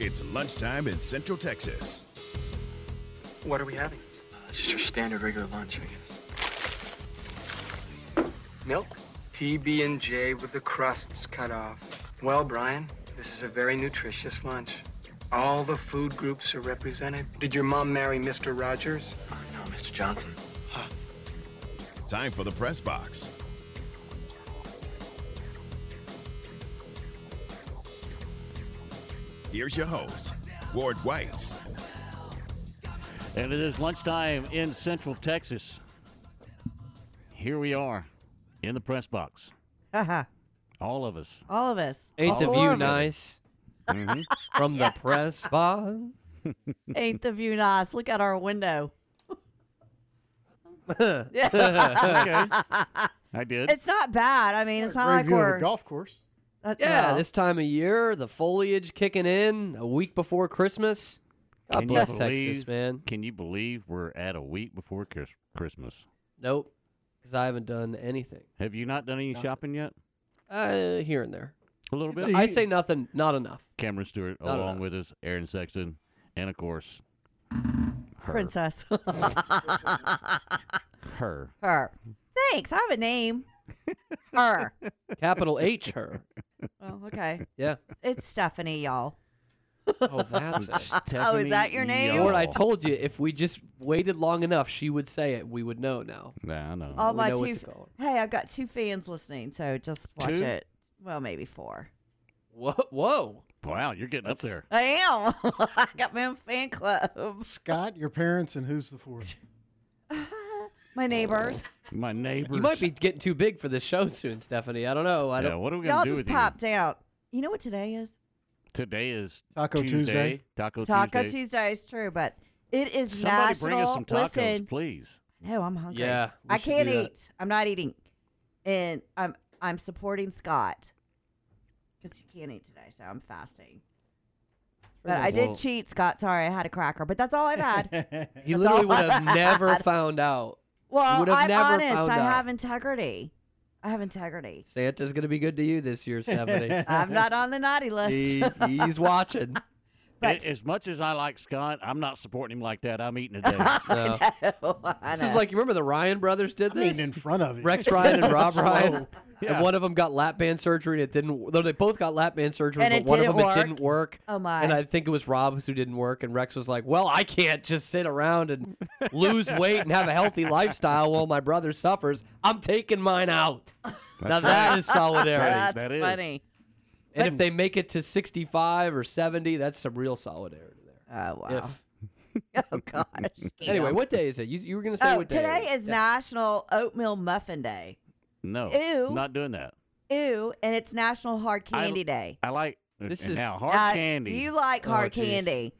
It's lunchtime in Central Texas. What are we having? Uh, just your standard regular lunch, I guess. Milk? PB and J with the crusts cut off. Well, Brian, this is a very nutritious lunch. All the food groups are represented. Did your mom marry Mr. Rogers? Uh, no, Mr. Johnson. Time for the press box. Here's your host, Ward Whites. And it is lunchtime in Central Texas. Here we are in the press box. Haha. All of us. All of us. Ain't All the view of us. nice Mhm. from the press box? Ain't the view nice? Look out our window. okay. I did. It's not bad. I mean, it's not Great like view we're. golf course. Uh, Yeah, well, this time of year, the foliage kicking in a week before Christmas. God Can bless believe- Texas, man. Can you believe we're at a week before Christmas? Nope, because I haven't done anything. Have you not done any Nothing. shopping yet? Uh, here and there. A little bit. I say nothing, not enough. Cameron Stewart Not along enough. with us, Aaron Sexton, and of course, her. princess. Her. Her. Thanks. I have a name. Her. Capital H her. Oh, okay. Yeah. It's Stephanie, y'all. Oh, that's it. Oh, is that your name? Lord, I told you if we just waited long enough, she would say it. We would know now. Nah, I know. All we my know two. what to call Hey, I've got two fans listening, so just watch Two? it. Well, maybe four. Whoa, whoa. wow, you're getting up there. I am. I got my own fan club. Scott, your parents, and who's the fourth? My neighbors. My neighbors. You might be getting too big for this show soon, Stephanie. I don't know. I Yeah, don't. what are we gonna Y'all do just with you? popped out. You know what today is? Today is Taco Tuesday. Taco, Taco Tuesday. Tuesday is true, but it is Somebody national. bring us some tacos, Listen, please. no, I'm hungry. Yeah, we I should can't do that. eat. I'm not eating, and I'm I'm supporting Scott because you can't eat today, so I'm fasting. But I did Well- cheat, Scott. Sorry, I had a cracker, but that's all I've had. He That's literally would have never found out. Well, would have I'm never honest. found I out. have integrity. I have integrity. Santa's gonna be good to you this year, Stephanie. I'm not on the naughty list. he, he's watching. But- as much as I like Scott, I'm not supporting him like that. I'm eating today. No. I This is know. like you remember the Ryan brothers did I mean, this. in front of it. Rex Ryan and Rob Ryan. Yeah. And one of them got lap band surgery and it didn't. Though they both got lap band surgery, And but it one of didn't them work? it didn't work. Oh, my. And I think it was Rob who didn't work. And Rex was like, "Well, I can't just sit around and lose weight and have a healthy lifestyle while my brother suffers. I'm taking mine out." now that is solidarity. That's that is. funny. And if they make it to 65 or 70, that's some real solidarity there. Oh wow. If- oh gosh. anyway, what day is it? You, you were going to say Oh, what day today it is National Oatmeal Muffin Day. no, Ew. not doing that. Ew, and it's National Hard I- Candy Day. I like This is- now uh, hard Now, candy. You like Oh, hard jeez. candy.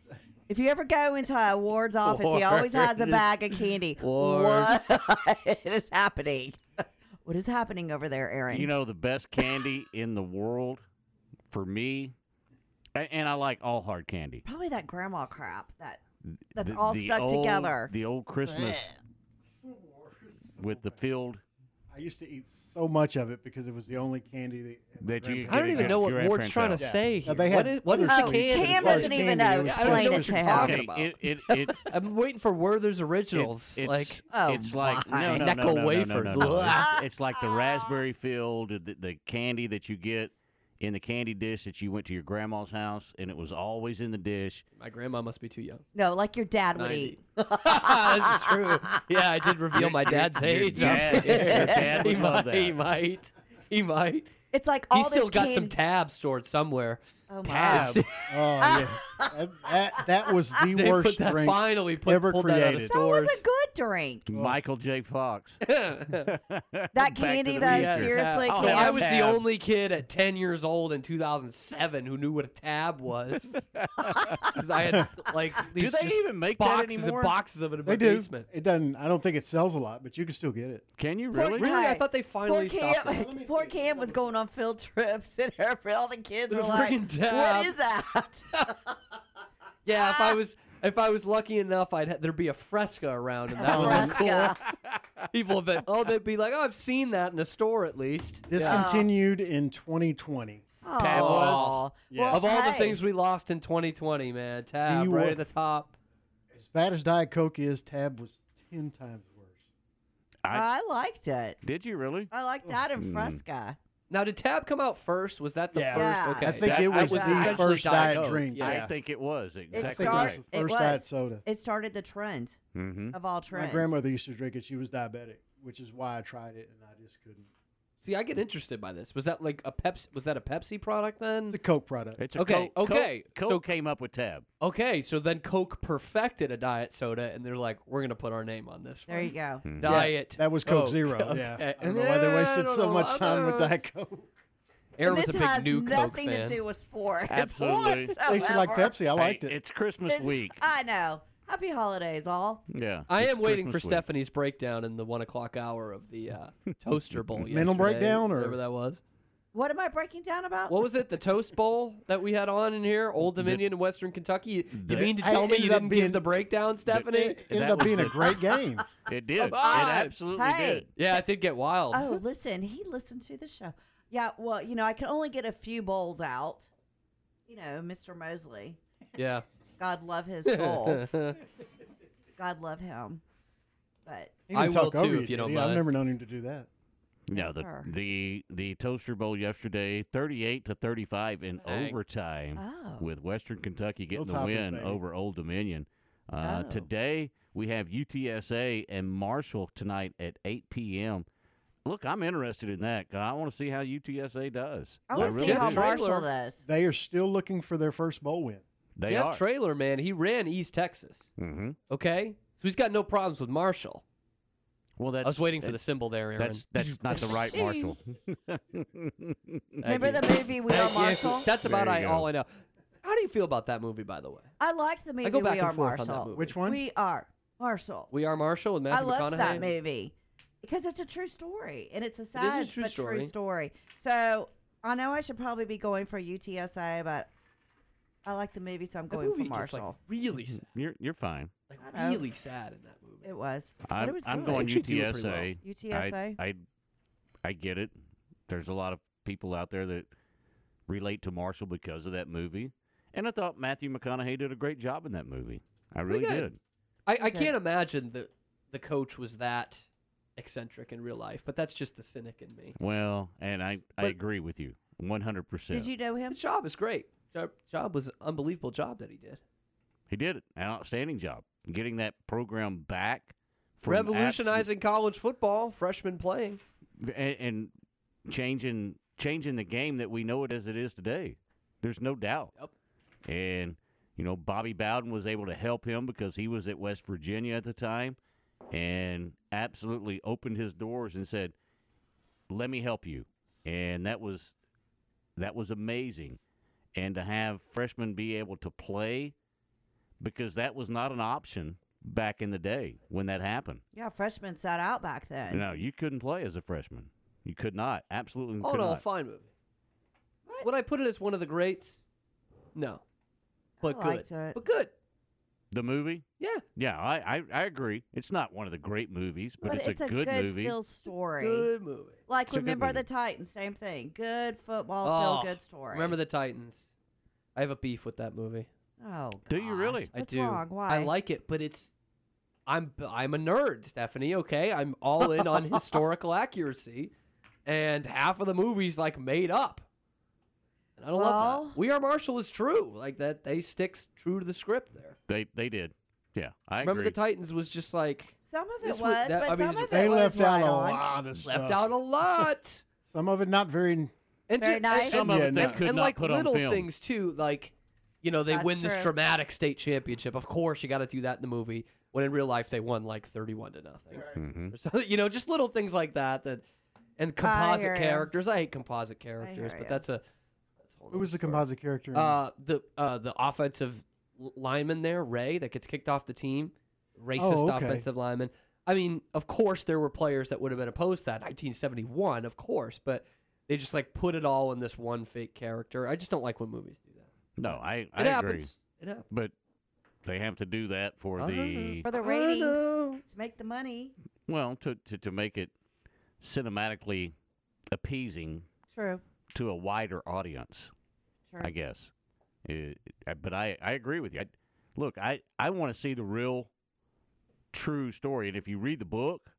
If you ever go into a Ward's office, he always has a bag of candy. Ward. What is happening? What is happening over there, Aaron? You know the best candy in the world for me, a- and I like all hard candy. Probably that grandma crap that that's The- all the stuck old- together. The old Christmas with the field I used to eat so much of it because it was the only candy that, That you I don't even know what Ward's trying to grandparents' say Yeah, here. they What had is, what is other the oh, sweets, candy? but Cam as far as doesn't even candy, know. it was I don't know Explain what it to you're him. talking Okay, about. it, it, it, I'm waiting for Werther's Originals. it's, like, Oh, it's like my. no, no, no, Necco no, no, no, wafers. no, no. It's, it's like the raspberry filled, the, the candy that you get in the candy dish that you went to your grandma's house, and it was always in the dish. my grandma must be too young. No, like your dad would eat. this is true. Yeah, I did reveal my your- dad's your age. dad- your dad he love might. He might. He might. It's like all He's still this got some tabs stored somewhere. Oh my Tab. gosh. Oh yeah, that, that, that was the They worst put that drink. finally put, ever pulled that out of created. That was a good drink. Oh. Michael J. Fox. That candy the that Yes, seriously Oh, So can't. I was the Tab. only kid at 10 years old in 2007 who knew what a tab was. I had like Do these they just even make that boxes anymore? and boxes of it in my They do. basement. It doesn't. I don't think it sells a lot, but you can still get it. Can you Poor really? Really? I thought they finally poor stopped Cam, it. poor Cam was going on field trips, and every, all the kids were like, friggin' "What tab." is that?" Yeah, if I was if I was lucky enough, I'd ha- there'd be a fresca around, and that would be cool. People have been, oh, they'd be like, oh, I've seen that in a store at least. Discontinued in 2020. Tab was? Oh, Yeah. well, of all the things we lost in 2020, man, Tab You right were- at the top. As bad as Diet Coke is, Tab was ten times worse. I, I liked it. did you really? I liked that in hmm. Fresca. Now, did Tab come out first? Was that the Yeah. first? Yeah. Okay, I think That- it I was was the essentially first diet Coke. drink. Yeah. I think it was It I exactly it was start- the it first was. diet soda. It started the trend Mm-hmm. of all trends. My trends. grandmother used to drink it. She was diabetic, which is why I tried it, and I just couldn't. See, I get interested by this. Was that like a Pepsi? Was that a Pepsi product then? It's a Coke product. It's a Okay, Coke, okay, Coke, Coke so- came up with Tab. Okay, so then Coke perfected a diet soda, and they're like, "We're gonna put our name on this." There one. you go. Hmm. Diet. That was Coke Coke. Zero. Okay. Yeah. I And don't know why they wasted I so don't much time with other- Diet Coke. Aaron And was this a big has new Coke nothing fan. to do with sports. Absolutely. Tasted like. Pepsi. I liked Hey, it. It's Christmas It's- week. I know. Happy holidays, all. Yeah. I it's am waiting for Christmas week. Stephanie's breakdown in the one o'clock hour of the uh, toaster bowl. Mental yesterday, breakdown or- whatever that was. What am I breaking down about? What was it? The toast bowl that we had on in here, Old Dominion in Western Kentucky. You, you mean to I tell me you didn't being- give the breakdown, Stephanie? It ended up being a great game. It did. It absolutely Hey. did. Yeah, it did get wild. Oh, listen, he listened to the show. Yeah, well, you know, I can only get a few bowls out. You know, Mr. Mosley. Yeah. God love his soul. God love him. But He I didn't will talk over too, you, if you did don't he? mind. I've never known him to do that. No, the Sure. the the toaster bowl yesterday, thirty-eight to thirty-five in Dang. overtime, Oh. with Western Kentucky getting the Toppers, win baby. over Old Dominion. Uh, Oh. Today we have UTSA and Marshall tonight at eight p.m. Look, I'm interested in that. 'cause I want to see how UTSA does. I want to see how Traylor- Marshall does. They are still looking for their first bowl win. They Jeff are. Trailer, man, he ran East Texas. mm-hmm. Okay, so he's got no problems with Marshall. Well, that's I was waiting for the cymbal there, Aaron. That's that's not the right Marshall. Remember the movie We Are Thank. Marshall? That's about I, go. all I know. How do you feel about that movie, by the way? I liked the movie go back We and Are forth on that Marshall. movie. Which one? We Are Marshall. We Are Marshall with I Matthew loved McConaughey. that movie because it's a true story and it's a sad true but story. true story. So I know I should probably be going for UTSA, but I like the movie, so I'm That going for movie just, like, Marshall. really, mm-hmm. sad. You're you're fine. like I know. really sad in that movie. it was. but I'm it was I'm good. going Actually do it pretty well. UTSA. UTSA. I, I I get it. There's a lot of people out there that relate to Marshall because of that movie, and I thought Matthew McConaughey did a great job in that movie. I really good. did. I, I can't imagine that the coach was that eccentric in real life, but that's just the cynic in me. Well, and I I agree with you 100. percent Did you know him? His job is great. Job, was an unbelievable job that he did. He did. An outstanding job getting that program back. Revolutionizing college football, freshman playing. and, and changing changing the game that we know it as it is today. There's no doubt. Yep. And you know, Bobby Bowden was able to help him because he was at West Virginia at the time, and absolutely opened his doors and said, "Let me help you." And that was that was amazing. And to have freshmen be able to play because that was not an option back in the day when that happened. Yeah, freshmen sat out back then. No, you couldn't play as a freshman. You could not. Absolutely Oh could no, not. fine movie. Would I put it as one of the greats? No, but I good. it. But good. The movie? Yeah, Yeah, I, I, I agree. It's not one of the great movies, but, But it's, a, good, movie. feel story. good movie. Like It's a good remember the. Titans, same thing. Good football, Oh, feel good story. Remember the Titans? I have a beef with that movie. Oh, Do you really? I What's do. wrong? Why? I like it, but it's I'm I'm a nerd, Stephanie. Okay, I'm all in on historical accuracy, and half of the movie's like made up. And I don't love that. We Are Marshall is true, like that. They sticks true to the script there. They they did. Yeah, I Remember agree. the Titans was just like Some of it This was, was- that- but I mean, some it's- of it They was left right out a on. lot of stuff. left out a lot. Some of it not very. And Very ju- nice. and- Some of Yeah, it no. they could and not like put little on film. things too, like you know they That's win this true. dramatic state championship. Of course, you got to do that in the movie. When in real life they won like thirty-one to nothing. Mhm. Or So you know, just little things like that. That and composite hear ya. characters. I hate composite characters, hear but ya. that's a. That's a whole Who was the nother story. composite character? in Uh, the uh the offensive l- lineman there, Ray, that gets kicked off the team, racist Oh, okay. offensive lineman. I mean, of course, there were players that would have been opposed to that. 1971, of course, but they just like put it all in this one fake character. I just don't like when movies do that. No, I, It I agree. happens. It happens. But they have to do that for the for the I ratings to make the money. well to, to to make it cinematically appeasing True. to a wider audience. Sure. I guess. It- but I, I agree with you. I, look, I, I want to see the real, true story. And if you read the book,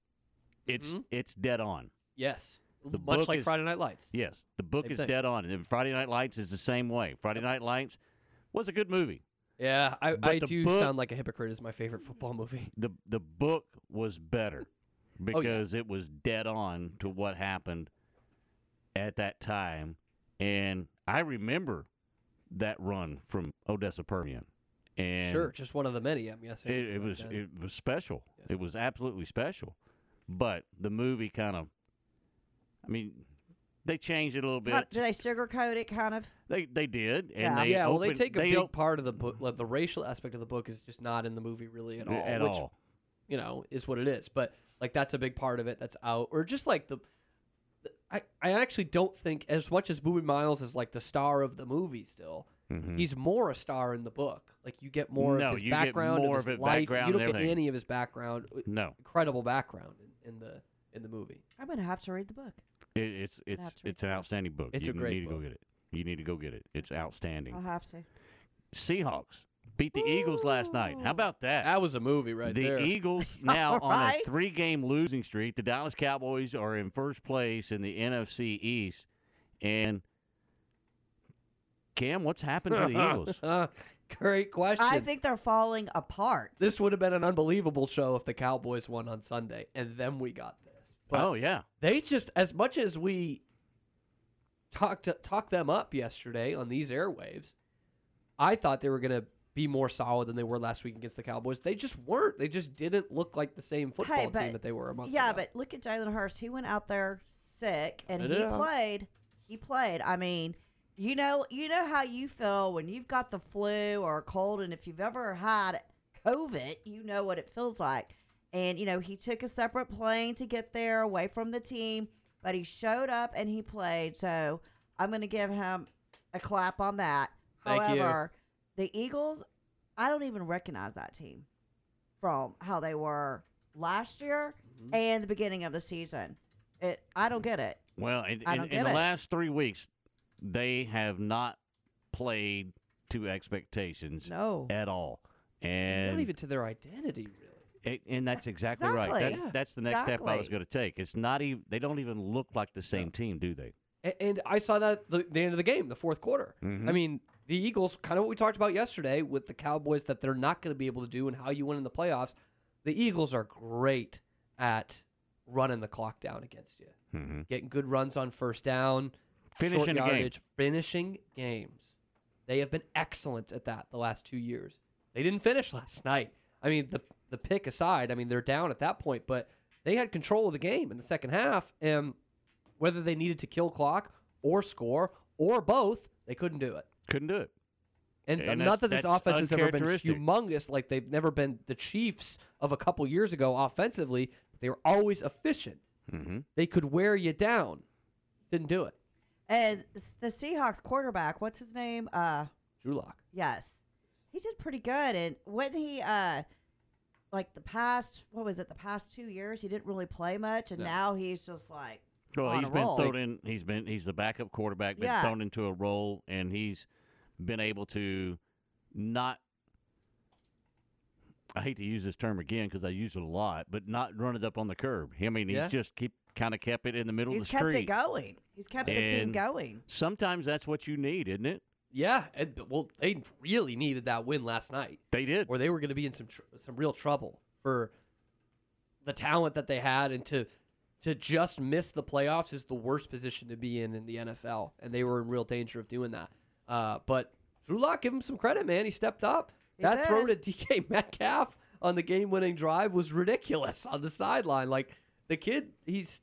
it's Mhm. it's dead on. Yes. The Much like is- Friday Night Lights. Yes, the book Same is thing. dead on. And Friday Night Lights is the same way. Friday Night Lights was a good movie. Yeah, I, I do book- sound like a hypocrite. Is my favorite football movie. the The book was better Oh, because it was dead on to what happened at that time, and I remember that run from Odessa Permian. And sure, just one of the many. I'm guessing. It, it was it was special. It was absolutely special. But the movie kind of, I mean, they changed it a little How- bit. do they sugarcoat it kind of? They they did, and Yeah. they yeah, well, they take a they big op- part of the book. Like, the racial aspect of the book is just not in the movie really at all. at which, all. you know, is what it is. But like that's a big part of it that's out, or just like the. I, I actually don't think as much as Boobie Miles is like the star of the movie still. Mhm. He's more a star in the book. Like you get more No, of his you get background, more of his of it life. background you don't get everything. any of his background. No, Incredible background in, in the in the movie. I'm gonna have to read the book. It, it's it's have to read it's an outstanding book. It's you a great need to go get it. You need to go get it. It's outstanding. I'll have to. Seahawks beat the Eagles last night. How about that? That was a movie right the there. The Eagles now on a three-game losing streak. The Dallas Cowboys are in first place in the NFC East, and Cam, what's happened to the Eagles? Great question. I think they're falling apart. this would have been an unbelievable show if the Cowboys won on Sunday, and then we got this. But oh yeah, they just, as much as we talked talked them up yesterday on these airwaves, I thought they were going to be more solid than they were last week against the Cowboys. They just weren't. They just didn't look like the same football Hey, team that they were a month Yeah, ago. but look at Jalen Hurts. He went out there sick and he played. He played. I mean, you know, you know how you feel when you've got the flu or a cold, and if you've ever had COVID, you know what it feels like. And you know, he took a separate plane to get there away from the team, but he showed up and he played. So I'm going to give him a clap on that. Thank you. However, the Eagles, I don't even recognize that team from how they were last year Mm-hmm. and the beginning of the season. It, I don't get it. well, in, in, in the it. last three weeks, they have not played to expectations No. at all, and not and even to their identity, really. It, and that's exactly, right. That's, Yeah. that's the next step I was going to take. It's not even they don't even look like the same team, do they? A- And I saw that the, the end of the game, the fourth quarter. Mm-hmm. I mean, the Eagles, kind of what we talked about yesterday with the Cowboys that they're not going to be able to do and how you win in the playoffs. The Eagles are great at running the clock down against you, Mhm. getting good runs on first down, Finishing short a game. yardage, finishing games. They have been excellent at that the last two years. They didn't finish last night. I mean, the the pick aside, I mean they're down at that point, but they had control of the game in the second half, and whether they needed to kill clock or score or both, they couldn't do it. Couldn't do it. And, And not that this offense has ever been humongous, like they've never been the Chiefs of a couple years ago offensively. But they were always efficient. Mm-hmm. They could wear you down. Didn't do it. And the Seahawks quarterback, what's his name? Uh, Drew Lock. yes, he did pretty good. And when he, uh, like the past, what was it? The past two years, he didn't really play much, and No. now he's just like Well, on he's a been roll. thrown in. He's been he's the backup quarterback, been Yeah. thrown into a role, and he's been able to not. I hate to use this term again because I use it a lot, but not run it up on the curb. I mean, he's Yeah. just keep kind of kept it in the middle he's of the street. He's kept street. it going. He's kept the team going. Sometimes that's what you need, isn't it? Yeah, and, well, they really needed that win last night, They did. or they were going to be in some tr- some real trouble for the talent that they had, and to to just miss the playoffs is the worst position to be in in the NFL, and they were in real danger of doing that. Uh, but Drew Lock, give him some credit, man. He stepped up. He that throw to. DK Metcalf on the game-winning drive was ridiculous on the sideline. Like the kid, he's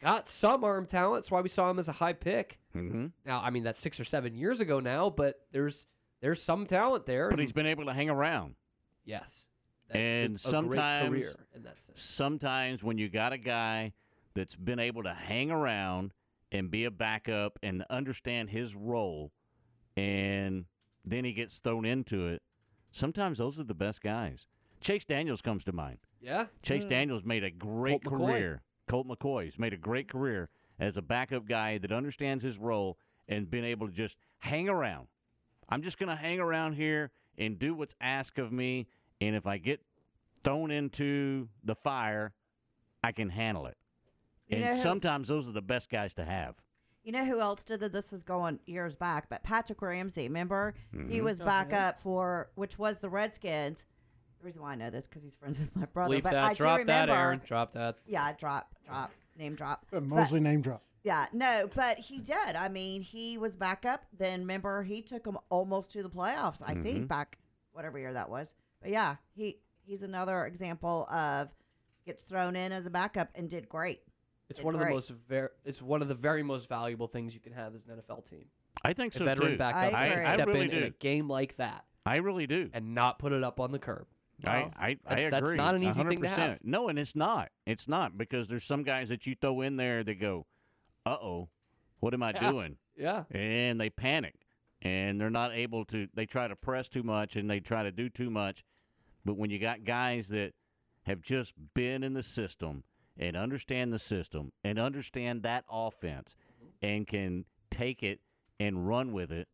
got some arm talent. That's why we saw him as a high pick. hmm Now, I mean that's six or seven years ago now, but there's there's some talent there. But and- he's been able to hang around. yes, That- And sometimes- career in that sense. sometimes when you got a guy that's been able to hang around and be a backup and understand his role and then he gets thrown into it sometimes those are the best guys chase daniels comes to mind Yeah, chase daniels made a great Colt career colt mccoy's made a great career as a backup guy that understands his role and been able to just hang around. I'm just going to hang around here and do what's asked of me. And if I get thrown into the fire, I can handle it. You and know who- sometimes those are the best guys to have. You know who else did that? This was going years back, but Patrick Ramsey. Remember, Mm-hmm. he was backup for which was the Redskins. The reason why I know this because he's friends with my brother. Leave but that. I drop do remember. that, Aaron. Drop that. Yeah, drop, drop, name drop. Uh, But- Mosley name drop. yeah, no, but he did. I mean, he was backup. Then remember, he took them almost to the playoffs. I Mm-hmm. think back whatever year that was. But yeah, he he's another example of gets thrown in as a backup and did great. It's Did one of the great. most ver- It's one of the very most valuable things you can have as an NFL team. I think A so veteran too. backup I can agree. step I really in in do. a game like that I really do. and not put it up on the curb. I, I, I that's- agree. that's not an easy thing to 100%. have. No, and it's not. It's not because there's some guys that you throw in there that go, "Uh oh, what am I Yeah. doing?" Yeah. And they panic, and they're not able to. They try to press too much, and they try to do too much. But when you got guys that have just been in the system and understand the system and understand that offense and can take it and run with it,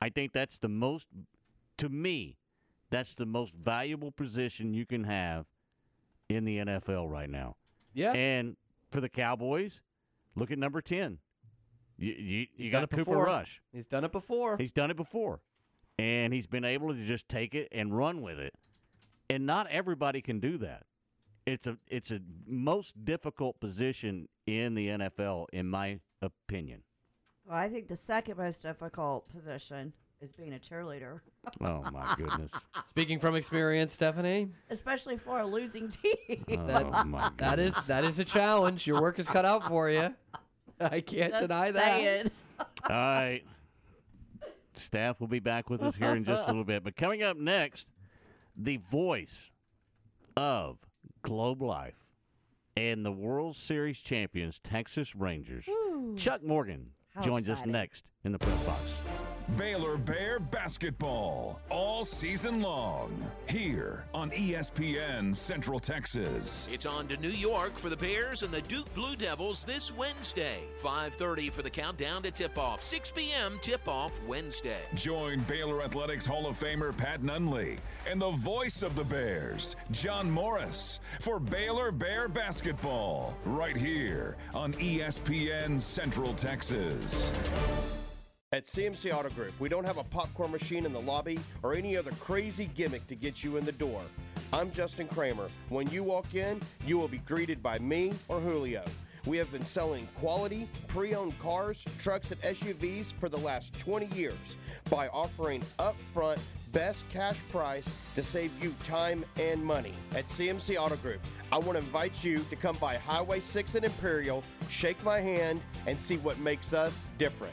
I think that's the most, to me, that's the most valuable position you can have in the NFL right now. Yeah. And for the Cowboys, look at number 10. You, you, He's you done got it Cooper before. Rush. He's done it before. He's done it before. And he's been able to just take it and run with it. And not everybody can do that. It's a it's a most difficult position in the NFL in my opinion. Well, I think the second most difficult position is being a cheerleader, Oh my goodness. Speaking from experience, Stephanie, especially for a losing team. Oh my goodness. is that is a challenge. Your work is cut out for you. I can't Just deny that. saying. All right. Staff will be back with us here in just a little bit. But coming up next, the voice of Globe Life and the World Series champions, Texas Rangers, Chuck Morgan, How joins us next in the press box. Baylor Bear basketball all season long here on ESPN Central Texas. It's on to New York for the Bears and the Duke Blue Devils this Wednesday. 5:30 for the countdown to tip-off. 6 p.m. tip-off Wednesday. Join Baylor Athletics Hall of Famer Pat Nunley and the voice of the Bears, John Morris, for Baylor Bear basketball right here on ESPN Central Texas. At CMC Auto Group, we don't have a popcorn machine in the lobby or any other crazy gimmick to get you in the door. I'm Justin Kramer. When you walk in, you will be greeted by me or Julio. We have been selling quality, pre owned cars, trucks, and SUVs for the last 20 years by offering upfront best cash price to save you time and money. At CMC Auto Group, I want to invite you to come by Highway 6 and Imperial, shake my hand, and see what makes us different.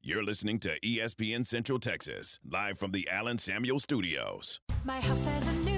You're listening to ESPN Central Texas, live from the Allen Samuel Studios. My house has a new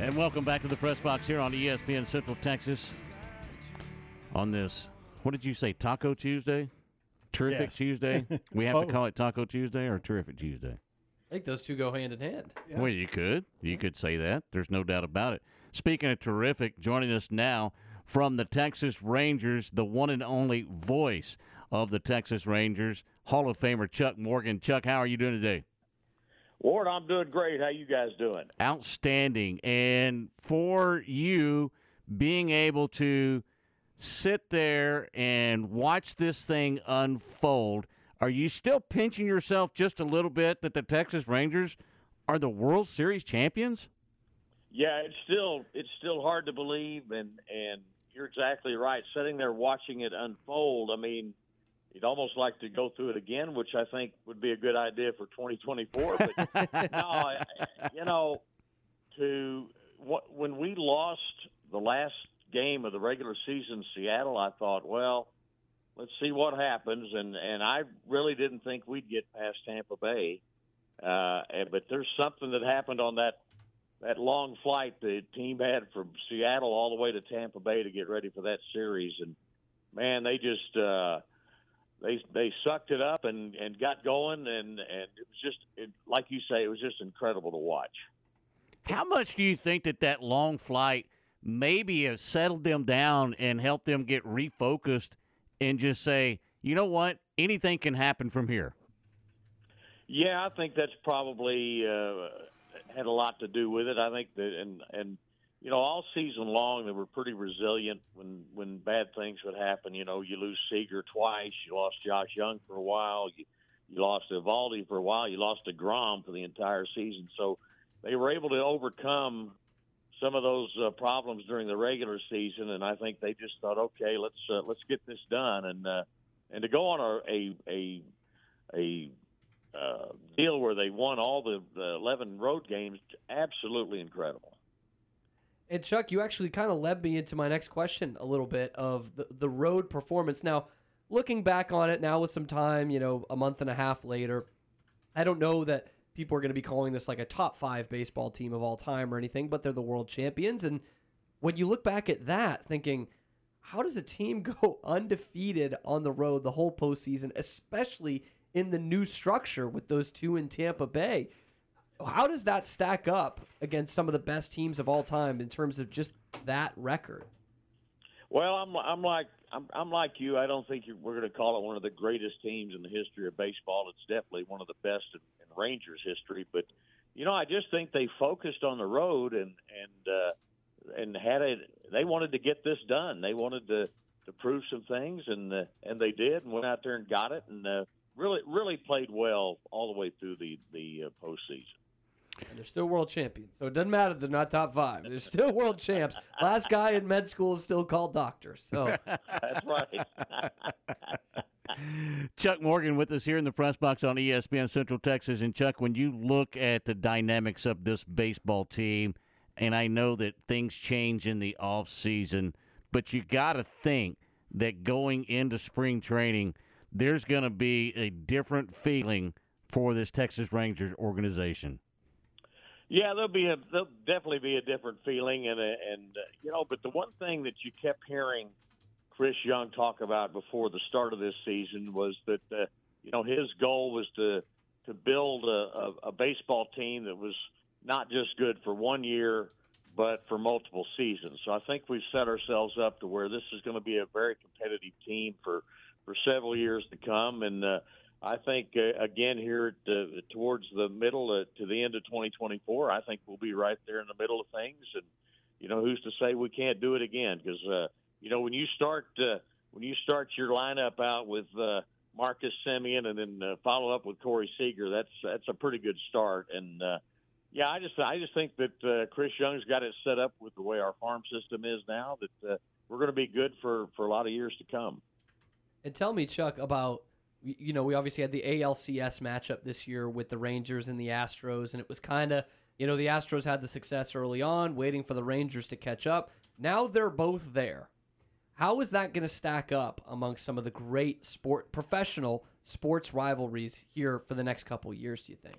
And welcome back to the press box here on ESPN Central Texas. On this, what did you say, Taco Tuesday? Terrific Yes. Tuesday? We have Oh. to call it Taco Tuesday or Terrific Tuesday? I think those two go hand in hand. Well, you could. You could say that. There's no doubt about it. Speaking of terrific, joining us now from the Texas Rangers, the one and only voice of the Texas Rangers, Hall of Famer Chuck Morgan. Chuck, how are you doing today? Ward, I'm doing great. How you guys doing? Outstanding. And for you being able to sit there and watch this thing unfold, are you still pinching yourself just a little bit that the Texas Rangers are the World Series champions? Yeah, it's still it's still hard to believe, and and you're exactly right. Sitting there watching it unfold, I mean, you'd almost like to go through it again, which I think would be a good idea for 2024. But no, you know, to what when we lost the last game of the regular season in Seattle, I thought, well, let's see what happens, and and I really didn't think we'd get past Tampa Bay. Uh, and- but there's something that happened on that that long flight the team had from Seattle all the way to Tampa Bay to get ready for that series, and man, they just uh, they they sucked it up and and got going, and and it was just it, like you say, it was just incredible to watch. How much do you think that that long flight maybe has settled them down and helped them get refocused and just say, you know what, anything can happen from here? Yeah, I think that's probably uh, had a lot to do with it. I think that, and and you know, all season long they were pretty resilient when when bad things would happen. You know, you lose Seager twice, you lost Josh Jung for a while, you you lost Eovaldi for a while, you lost Degrom for the entire season. So they were able to overcome some of those uh, problems during the regular season, and I think they just thought, okay, let's uh, let's get this done, and uh, and to go on a a a, a uh, deal where they won all the, the 11 road games, absolutely incredible. And Chuck, you actually kind of led me into my next question a little bit of the, the road performance. Now, looking back on it now with some time, you know, a month and a half later, I don't know that people are going to be calling this like a top five baseball team of all time or anything, but they're the world champions. And when you look back at that, thinking, how does a team go undefeated on the road the whole postseason, especially in the new structure with those two in Tampa Bay? How does that stack up against some of the best teams of all time in terms of just that record? Well, I'm I'm like I'm I'm like you. I don't think we're going to call it one of the greatest teams in the history of baseball. It's definitely one of the best in, in Rangers history. But you know, I just think they focused on the road and and uh, and had it. They wanted to get this done. They wanted to to prove some things, and uh, and they did, and went out there and got it, and uh, really really played well all the way through the the uh, postseason. And they're still world champions. So it doesn't matter if they're not top five. They're still world champs. Last guy in med school is still called doctor. So That's right. Chuck Morgan with us here in the press box on ESPN Central Texas. And Chuck, when you look at the dynamics of this baseball team, and I know that things change in the off season, but you got to think that going into spring training, there's going to be a different feeling for this Texas Rangers organization. Yeah, there'll be a there'll definitely be a different feeling, and a, and uh, you know, but the one thing that you kept hearing Chris Young talk about before the start of this season was that uh, you know, his goal was to to build a, a, a baseball team that was not just good for one year, but for multiple seasons. So I think we've set ourselves up to where this is going to be a very competitive team for for several years to come. And uh, I think uh, again here towards the middle uh, to the end of 2024, I think we'll be right there in the middle of things. And you know, who's to say we can't do it again? Because uh, you know, when you start uh, when you start your lineup out with uh, Marcus Semien and then uh, follow up with Corey Seager, that's that's a pretty good start. And uh, yeah, I just I just think that uh, Chris Young's got it set up with the way our farm system is now that uh, we're going to be good for for a lot of years to come. And tell me, Chuck, about you know we obviously had the ALCS matchup this year with the Rangers and the Astros, and it was kind of you know the Astros had the success early on, waiting for the Rangers to catch up. Now they're both there. How is that going to stack up amongst some of the great sport professional sports rivalries here for the next couple years? Do you think?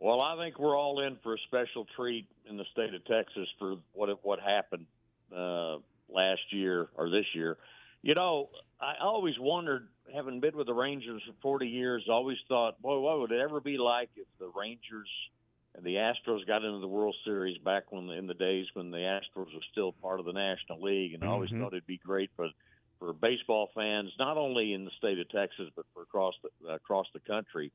Well, I think we're all in for a special treat in the state of Texas for what what happened uh, last year or this year. You know, I always wondered, having been with the Rangers for 40 years, always thought, boy, what would it ever be like if the Rangers and the Astros got into the World Series back when in the days when the Astros were still part of the National League, and I always Mhm. thought it'd be great for for baseball fans, not only in the state of Texas but for across the across the country.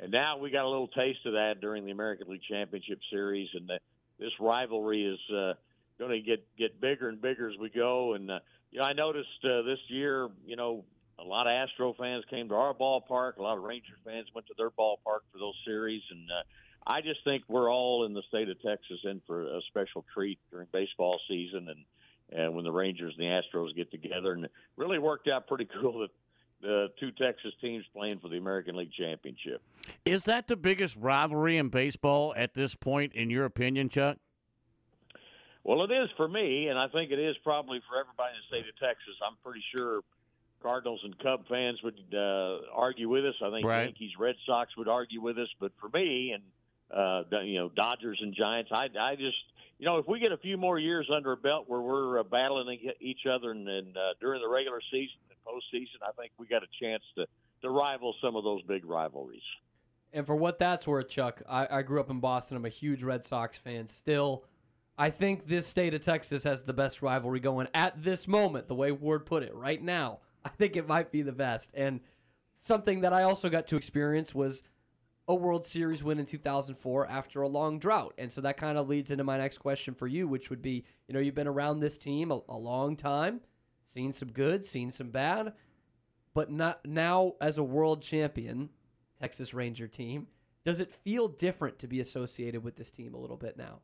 And now we got a little taste of that during the American League Championship Series, and the, this rivalry is uh, going to get get bigger and bigger as we go. And uh, you know, I noticed uh, this year, you know, a lot of Astro fans came to our ballpark. A lot of Ranger fans went to their ballpark for those series, and uh, I just think we're all in the state of Texas in for a special treat during baseball season, and and when the Rangers and the Astros get together, and it really worked out pretty cool that the two Texas teams playing for the American League Championship. Is that the biggest rivalry in baseball at this point, in your opinion, Chuck? Well, it is for me, and I think it is probably for everybody in the state of Texas. I'm pretty sure Cardinals and Cub fans would uh, argue with us. I think Right. Yankees, Red Sox would argue with us. But for me, and uh, you know, Dodgers and Giants, I, I just, you know, if we get a few more years under a belt where we're uh, battling each other, and, and uh, during the regular season and postseason, I think we got a chance to to rival some of those big rivalries. And for what that's worth, Chuck, I, I grew up in Boston. I'm a huge Red Sox fan. Still, I think this state of Texas has the best rivalry going at this moment, the way Ward put it, right now. I think it might be the best. And something that I also got to experience was a World Series win in 2004 after a long drought. And so that kind of leads into my next question for you, which would be you know, you've been around this team a, a long time, seen some good, seen some bad, but not now as a world champion, Texas Ranger team, does it feel different to be associated with this team a little bit now?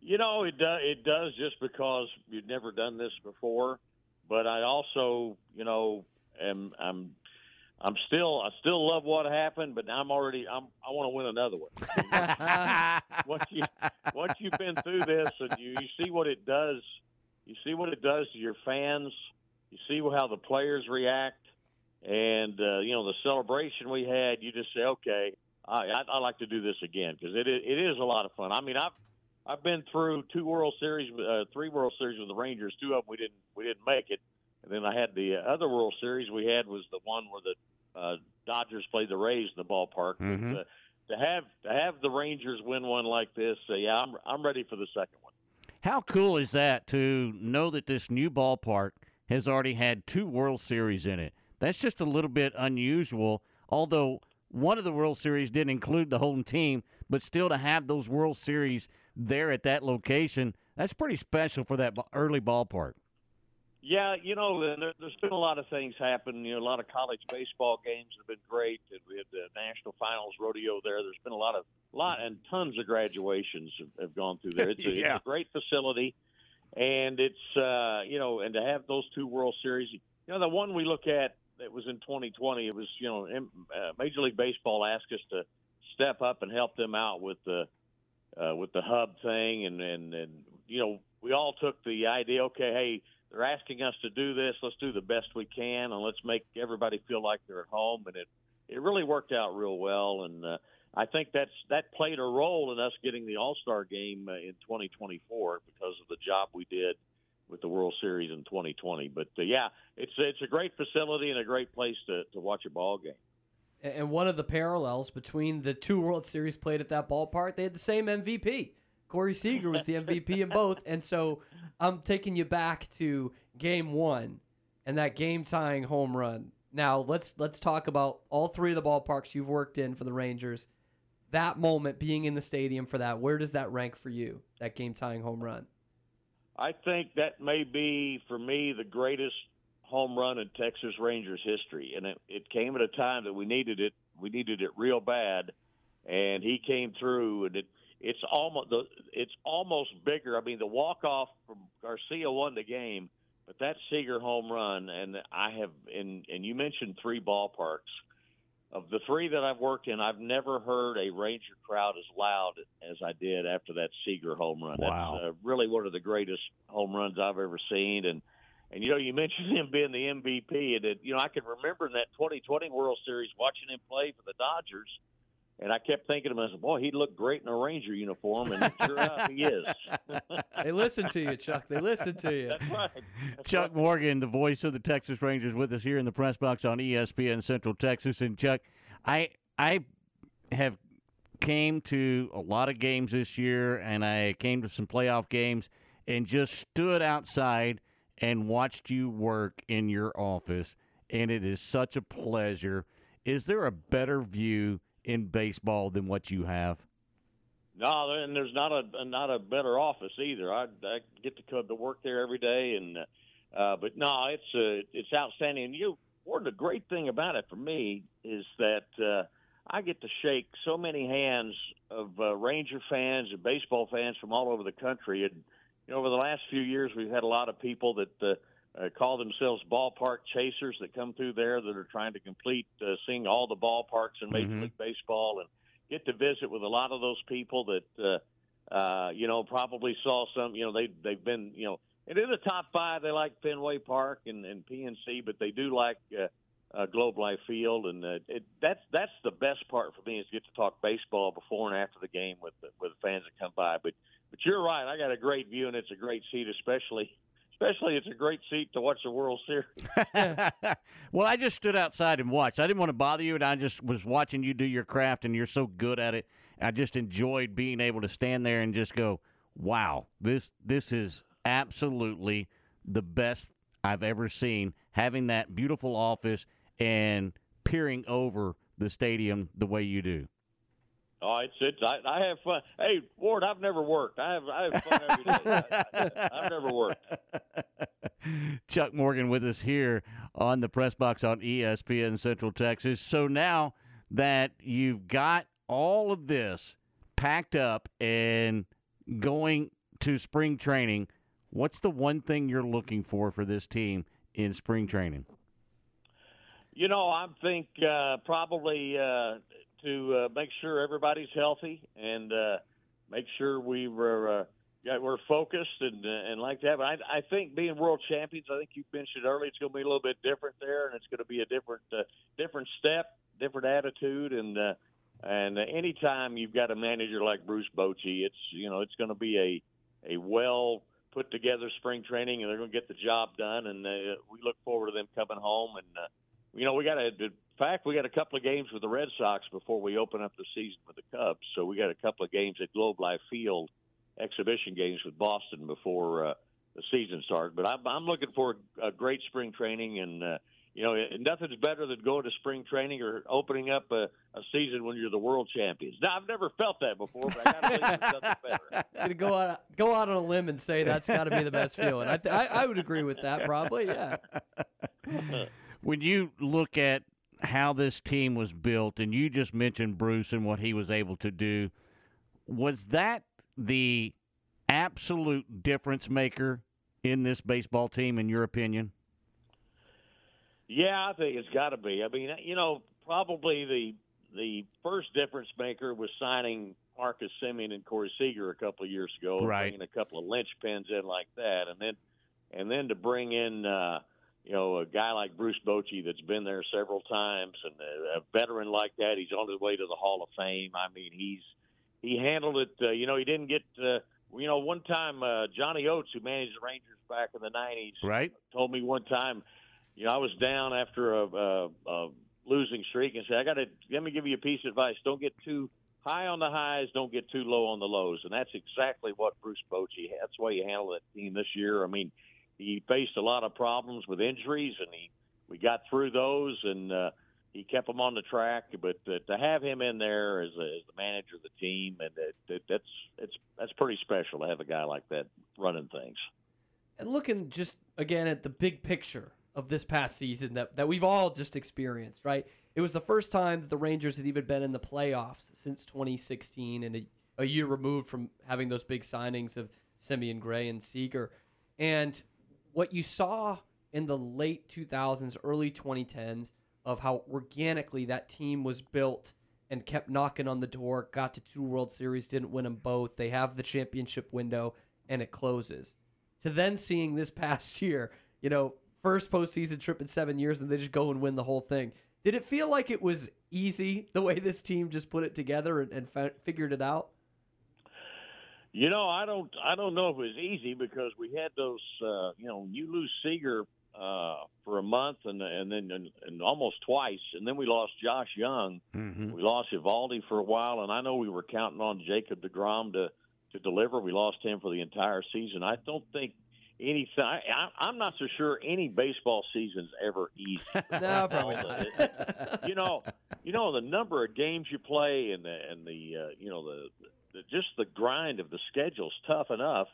You know, it does. It does just because you've never done this before. But I also, you know, am I'm I'm still I still love what happened, but I'm already I'm I want to win another one. once you once you've been through this and you, you see what it does, you see what it does to your fans. You see how the players react, and uh, you know the celebration we had. You just say, okay, I I, I like to do this again because it it is a lot of fun. I mean, I've I've been through two World Series, uh, three World Series with the Rangers. Two of them we didn't we didn't make it, and then I had the other World Series we had was the one where the uh, Dodgers played the Rays in the ballpark. Mhm. But, uh, to have to have the Rangers win one like this, uh, yeah, I'm I'm ready for the second one. How cool is that to know that this new ballpark has already had two World Series in it? That's just a little bit unusual, although one of the World Series didn't include the home team, but still to have those World Series there at that location, that's pretty special for that early ballpark. Yeah, you know, there, there's been a lot of things happen. You know, a lot of college baseball games have been great. And We had the national finals rodeo there. There's been a lot of lot and tons of graduations have, have gone through there. It's a, Yeah. it's a great facility, and it's uh, you know, and to have those two World Series. You know, the one we look at that was in 2020. It was you know, uh, Major League Baseball asked us to step up and help them out with the uh, with the hub thing, and, and and you know, we all took the idea. Okay, hey, they're asking us to do this. Let's do the best we can, and let's make everybody feel like they're at home. And it it really worked out real well, and uh, I think that's that played a role in us getting the All Star game uh, in 2024 because of the job we did with the World Series in 2020. But uh, yeah, it's it's a great facility and a great place to to watch a ball game. And one of the parallels between the two World Series played at that ballpark, they had the same MVP. Corey Seager was the MVP in both. And so I'm taking you back to game one and that game tying home run. Now let's let's talk about all three of the ballparks you've worked in for the Rangers. That moment being in the stadium for that, where does that rank for you? That game tying home run? I think that may be for me the greatest home run in Texas Rangers history, and it, it came at a time that we needed it. We needed it real bad, and he came through, and it it's almost the it's almost bigger. I mean, the walk off from Garcia won the game, but that Seager home run, and I have, and and you mentioned three ballparks. Of the three that I've worked in, I've never heard a Ranger crowd as loud as I did after that Seager home run. Wow. That's uh, really one of the greatest home runs I've ever seen. And and you know, you mentioned him being the MVP, and it, you know, I can remember in that 2020 World Series watching him play for the Dodgers, and I kept thinking to myself, boy, he'd look great in a Ranger uniform, and sure enough, he is. They listen to you, Chuck. They listen to you. That's right. Chuck Morgan, the voice of the Texas Rangers, with us here in the press box on ESPN Central Texas. And Chuck, I I have came to a lot of games this year, and I came to some playoff games, and just stood outside and watched you work in your office, and it is such a pleasure. Is there a better view in baseball than what you have? No, and there's not a not a better office either. I, I get to come to work there every day, and uh, but no, it's uh, it's outstanding. And you, Ward, the great thing about it for me is that uh, I get to shake so many hands of uh, Ranger fans and baseball fans from all over the country. And you know, over the last few years, we've had a lot of people that uh, uh, call themselves ballpark chasers that come through there that are trying to complete uh, seeing all the ballparks in Major Mhm. League Baseball and get to visit with a lot of those people that uh, uh, you know probably saw some. You know, they they've been you know. And in the top five, they like Fenway Park and, and PNC, but they do like uh, uh, Globe Life Field, and uh, it, that's that's the best part for me is get to talk baseball before and after the game with the, with the fans that come by. But but you're right, I got a great view, and it's a great seat, especially especially it's a great seat to watch the World Series. well, I just stood outside and watched. I didn't want to bother you, and I just was watching you do your craft, and you're so good at it. I just enjoyed being able to stand there and just go, "Wow, this this is absolutely the best I've ever seen." Having that beautiful office and peering over the stadium the way you do. Oh, it's it's I, I have fun. Hey, Ward, I've never worked. I have I have fun every day. I, I've never worked. Chuck Morgan with us here on the press box on ESPN Central Texas. So now that you've got all of this packed up and going to spring training, what's the one thing you're looking for for this team in spring training? You know, I think uh, probably uh, to uh, make sure everybody's healthy and uh, make sure we were uh, yeah, we're focused and uh, and like that. But I, I think being world champions, I think you mentioned earlier, it's going to be a little bit different there, and it's going to be a different uh, different step, different attitude, and uh, and anytime you've got a manager like Bruce Bochy, it's you know it's going to be a a well put together spring training, and they're going to get the job done, and uh, we look forward to them coming home and. Uh, you know, we got a. In fact, we got a couple of games with the Red Sox before we open up the season with the Cubs. So we got a couple of games at Globe Life Field, exhibition games with Boston before uh, the season starts. But I'm, I'm looking for a great spring training, and uh, you know, nothing's better than going to spring training or opening up a, a season when you're the world champions. Now, I've never felt that before, but I got to believe there's nothing better. Gonna go out go out on a limb and say that's got to be the best feeling. I, th- I I would agree with that probably. Yeah. when you look at how this team was built, and you just mentioned Bruce and what he was able to do, was that the absolute difference maker in this baseball team, in your opinion? Yeah, I think it's got to be. I mean, you know, probably the the first difference maker was signing Marcus Semien and Corey Seager a couple of years ago, Right. bringing a couple of linchpins in like that, and then and then to bring in uh, you know a guy like Bruce Bochy that's been there several times and a, a veteran like that. He's on his way to the Hall of Fame. I mean, he's he handled it. Uh, you know, he didn't get. Uh, you know, one time uh, Johnny Oates, who managed the Rangers back in the '90s, Right. told me one time, you know, I was down after a, a, a losing streak and said, I got to let me give you a piece of advice. Don't get too high on the highs, don't get too low on the lows, and that's exactly what Bruce Bochy. That's way he handled that team this year. I mean, he faced a lot of problems with injuries, and he we got through those, and uh, he kept them on the track. But uh, to have him in there as, a, as the manager of the team, and that, that, that's it's that's pretty special to have a guy like that running things. And looking just again at the big picture of this past season that, that we've all just experienced, right? It was the first time that the Rangers had even been in the playoffs since 2016 and a, a year removed from having those big signings of Semien Gray and Seager. And what you saw in the late 2000s, early 2010s, of how organically that team was built and kept knocking on the door, got to two World Series, didn't win them both. They have the championship window and it closes. To then seeing this past year, you know, first postseason trip in seven years and they just go and win the whole thing. Did it feel like it was easy the way this team just put it together and, and fa- figured it out? You know, I don't, I don't know if it was easy because we had those. Uh, you know, you lose Seager uh, for a month and and then and, and almost twice, and then we lost Josh Jung. Mm-hmm. We lost Eovaldi for a while, and I know we were counting on Jacob deGrom to to deliver. We lost him for the entire season. I don't think anything. I, I, I'm not so sure any baseball season's ever easy. No, probably not. you know, you know the number of games you play and the and the uh, you know the, the just the grind of the schedule's tough enough,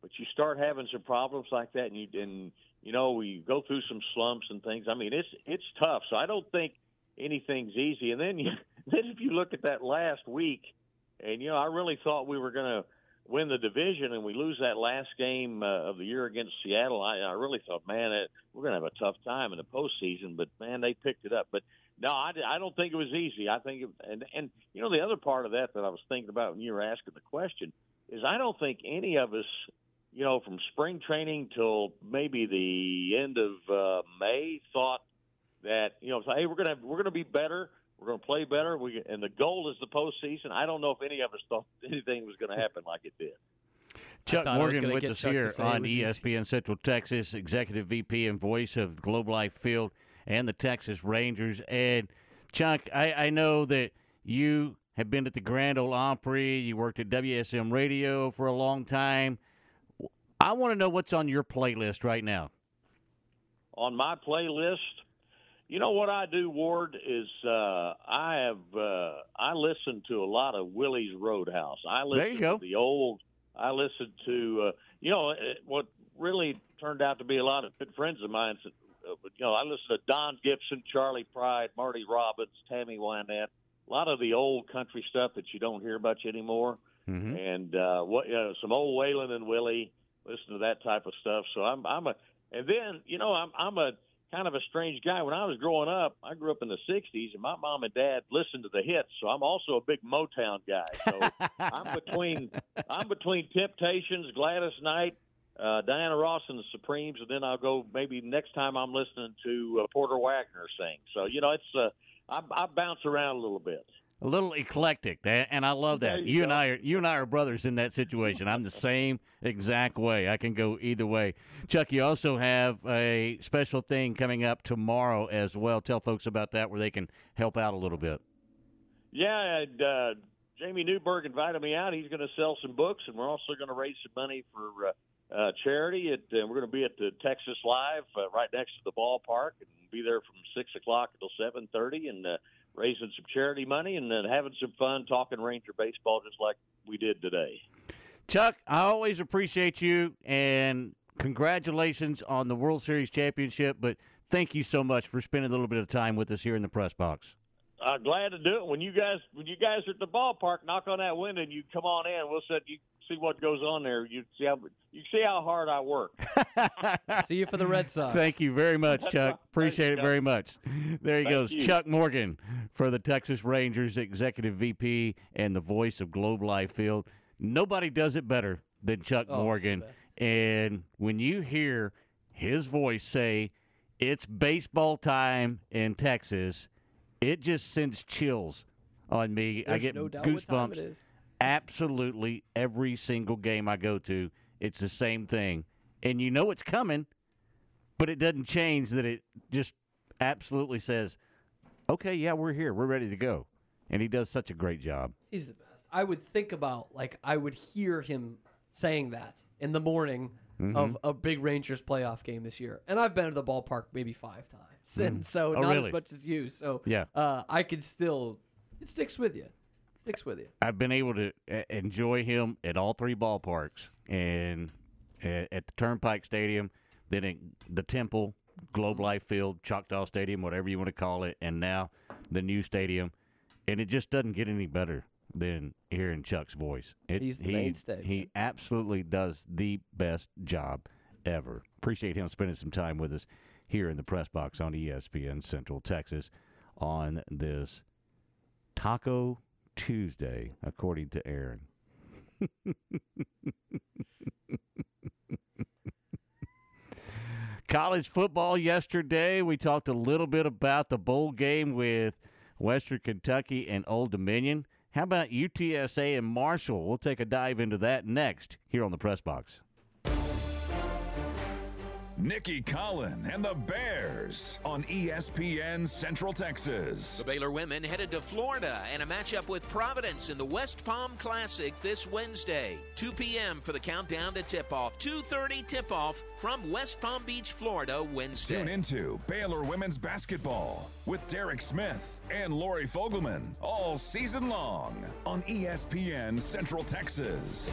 but you start having some problems like that, and you and you know we go through some slumps and things. I mean, it's it's tough. So I don't think anything's easy. And then you then if you look at that last week, and you know I really thought we were going to win the division, and we lose that last game uh, of the year against Seattle. I, I really thought, man, it, we're going to have a tough time in the postseason. But man, they picked it up. But no, I, I don't think it was easy. I think, it, and and you know, the other part of that that I was thinking about when you were asking the question is I don't think any of us, you know, from spring training till maybe the end of uh, May, thought that you know, hey, we're gonna we're gonna be better. We're going to play better. We and the goal is the postseason. I don't know if any of us thought anything was going to happen like it did. Chuck thought I was Morgan with us Chuck here on was easy. ESPN Central Texas, Executive VP and voice of Globe Life Field and the Texas Rangers. And Chuck, I, I know that you have been at the Grand Ole Opry. You worked at WSM Radio for a long time. I want to know what's on your playlist right now. on my playlist. You know what I do, Ward, is uh, I have uh, I listen to a lot of Willie's Roadhouse. I listen There you go. to the old. I listen to uh, you know what really turned out to be a lot of good friends of mine. Uh, but, you know, I listen to Don Gibson, Charley Pride, Marty Robbins, Tammy Wynette. A lot of the old country stuff that you don't hear much anymore Mm-hmm. and uh, what you know, some old Waylon and Willie. Listen to that type of stuff. So I'm I'm a and then you know I'm I'm a kind of a strange guy. When I was growing up, I grew up in the '60s, and my mom and dad listened to the hits. So I'm also a big Motown guy. So I'm between I'm between Temptations, Gladys Knight. Uh, Diana Ross and the Supremes, and then I'll go maybe next time I'm listening to uh, Porter Wagoner sing. So you know, it's uh, I, I bounce around a little bit. A little eclectic, and I love that. you You, and. I are you and I are brothers in that situation. I'm the same exact way. I can go either way. Chuck, you also have a special thing coming up tomorrow as well. Tell folks about that where they can help out a little bit. Yeah, and, uh, Jamie Newberg invited me out. He's going to sell some books, and we're also going to raise some money for uh, uh, charity. At, uh, we're going to be at the Texas Live uh, right next to the ballpark, and be there from six o'clock until seven thirty, and uh, raising some charity money and then having some fun talking Ranger baseball, just like we did today. Chuck, I always appreciate you and congratulations on the World Series championship, but thank you so much for spending a little bit of time with us here in the press box. Uh, glad to do it. When you guys when you guys are at the ballpark, knock on that window and you come on in. We'll set you see what goes on there. You see how you see how hard I work. See you for the Red Sox. Thank you very much, Chuck. Appreciate Thank it very much. There he Thank goes, you. Chuck Morgan for the Texas Rangers, executive VP and the voice of Globe Life Field. Nobody does it better than Chuck Oh, Morgan. And when you hear his voice say, "It's baseball time in Texas," it just sends chills on me. I get no doubt what time it goosebumps is. Absolutely every single game I go to. It's the same thing. and you know it's coming, but it doesn't change that it just absolutely says, "Okay, yeah, we're here. We're ready to go." And he does such a great job. He's the best. I would think about like I would hear him saying that in the morning Mhm. of a big Rangers playoff game this year, and I've been to the ballpark maybe five times, and Mm. so Oh, not really? as much as you. So Yeah. uh, I could still. It sticks with you. Sticks with you. I've been able to enjoy him at all three ballparks, and at, the Turnpike Stadium, then at the Temple, Globe mm-hmm. Life Field, Choctaw Stadium, whatever you want to call it, and now the new stadium, and it just doesn't get any better than hearing Chuck's voice. It, He's the he, mainstay, He absolutely does the best job ever. Appreciate him spending some time with us here in the press box on ESPN Central Texas on this Taco Tuesday, according to Aaron. College football yesterday. We talked a little bit about the bowl game with Western Kentucky and Old Dominion. How about UTSA and Marshall? We'll take a dive into that next here on the press box. Nicki Collen and the Bears on ESPN Central Texas. The Baylor women headed to Florida and a matchup with Providence in the West Palm Classic this Wednesday. 2 p.m. for the countdown to tip-off. 2.30 tip-off from West Palm Beach, Florida, Wednesday. Tune into Baylor women's basketball with Derek Smith and Lori Fogelman all season long on ESPN Central Texas.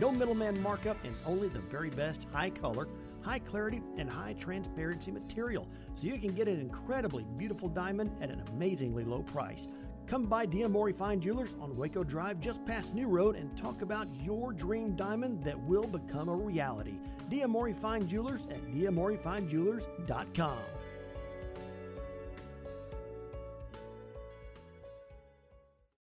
No middleman markup and only the very best high color, high clarity, and high transparency material. So you can get an incredibly beautiful diamond at an amazingly low price. Come by Diamore Fine Jewelers on Waco Drive just past New Road and talk about your dream diamond that will become a reality. Diamore Fine Jewelers at diamorefinejewelers.com.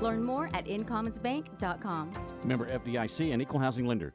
Learn more at incommonsbank.com. Member FDIC and equal housing lender.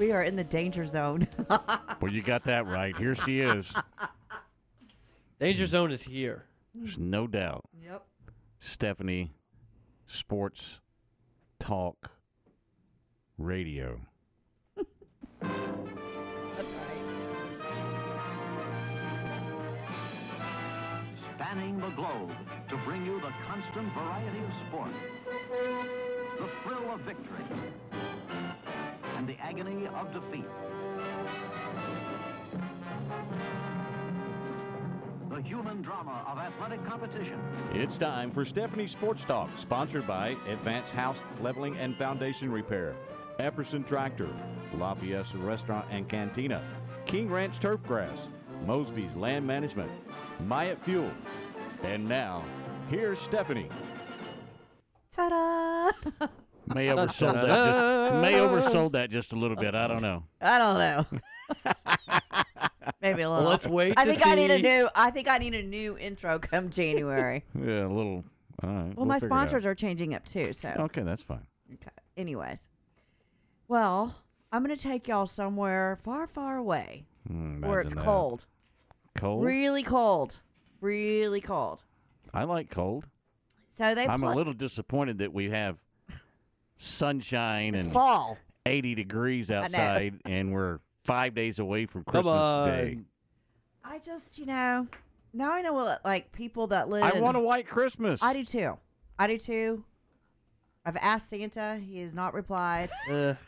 We are in the danger zone. Well, you got that right. Here she is. Danger zone is here. There's no doubt. Yep. Stephanie, Sports Talk Radio. That's right. Spanning the globe to bring you the constant variety of sport, the thrill of victory, and the agony of defeat. The human drama of athletic competition. It's time for Stephanie Sports Talk, sponsored by Advanced House Leveling and Foundation Repair, Epperson Tractor, Lafayette Restaurant and Cantina, King Ranch Turfgrass, Mosby's Land Management, Myatt Fuels. And now, here's Stephanie. Ta-da! May oversold that. Just, may oversold that just a little bit. I don't know. I don't know. Maybe a Well, little. let's wait I to think I need a new. I think I need a new intro come January. Yeah, a little. All right. well, my sponsors are changing up too. So Okay, that's fine. Okay. Anyways, well, I'm gonna take y'all somewhere far, far away Hmm, where it's that. cold, Cold. really cold, really cold. I like cold. So they. I'm pla- a little disappointed that we have sunshine It's and fall. 80 degrees outside, and we're five days away from Christmas Day. I just, you know, now I know what like people that live. I in- want a white Christmas. I do too. I do too. I've asked Santa. He has not replied. Eh.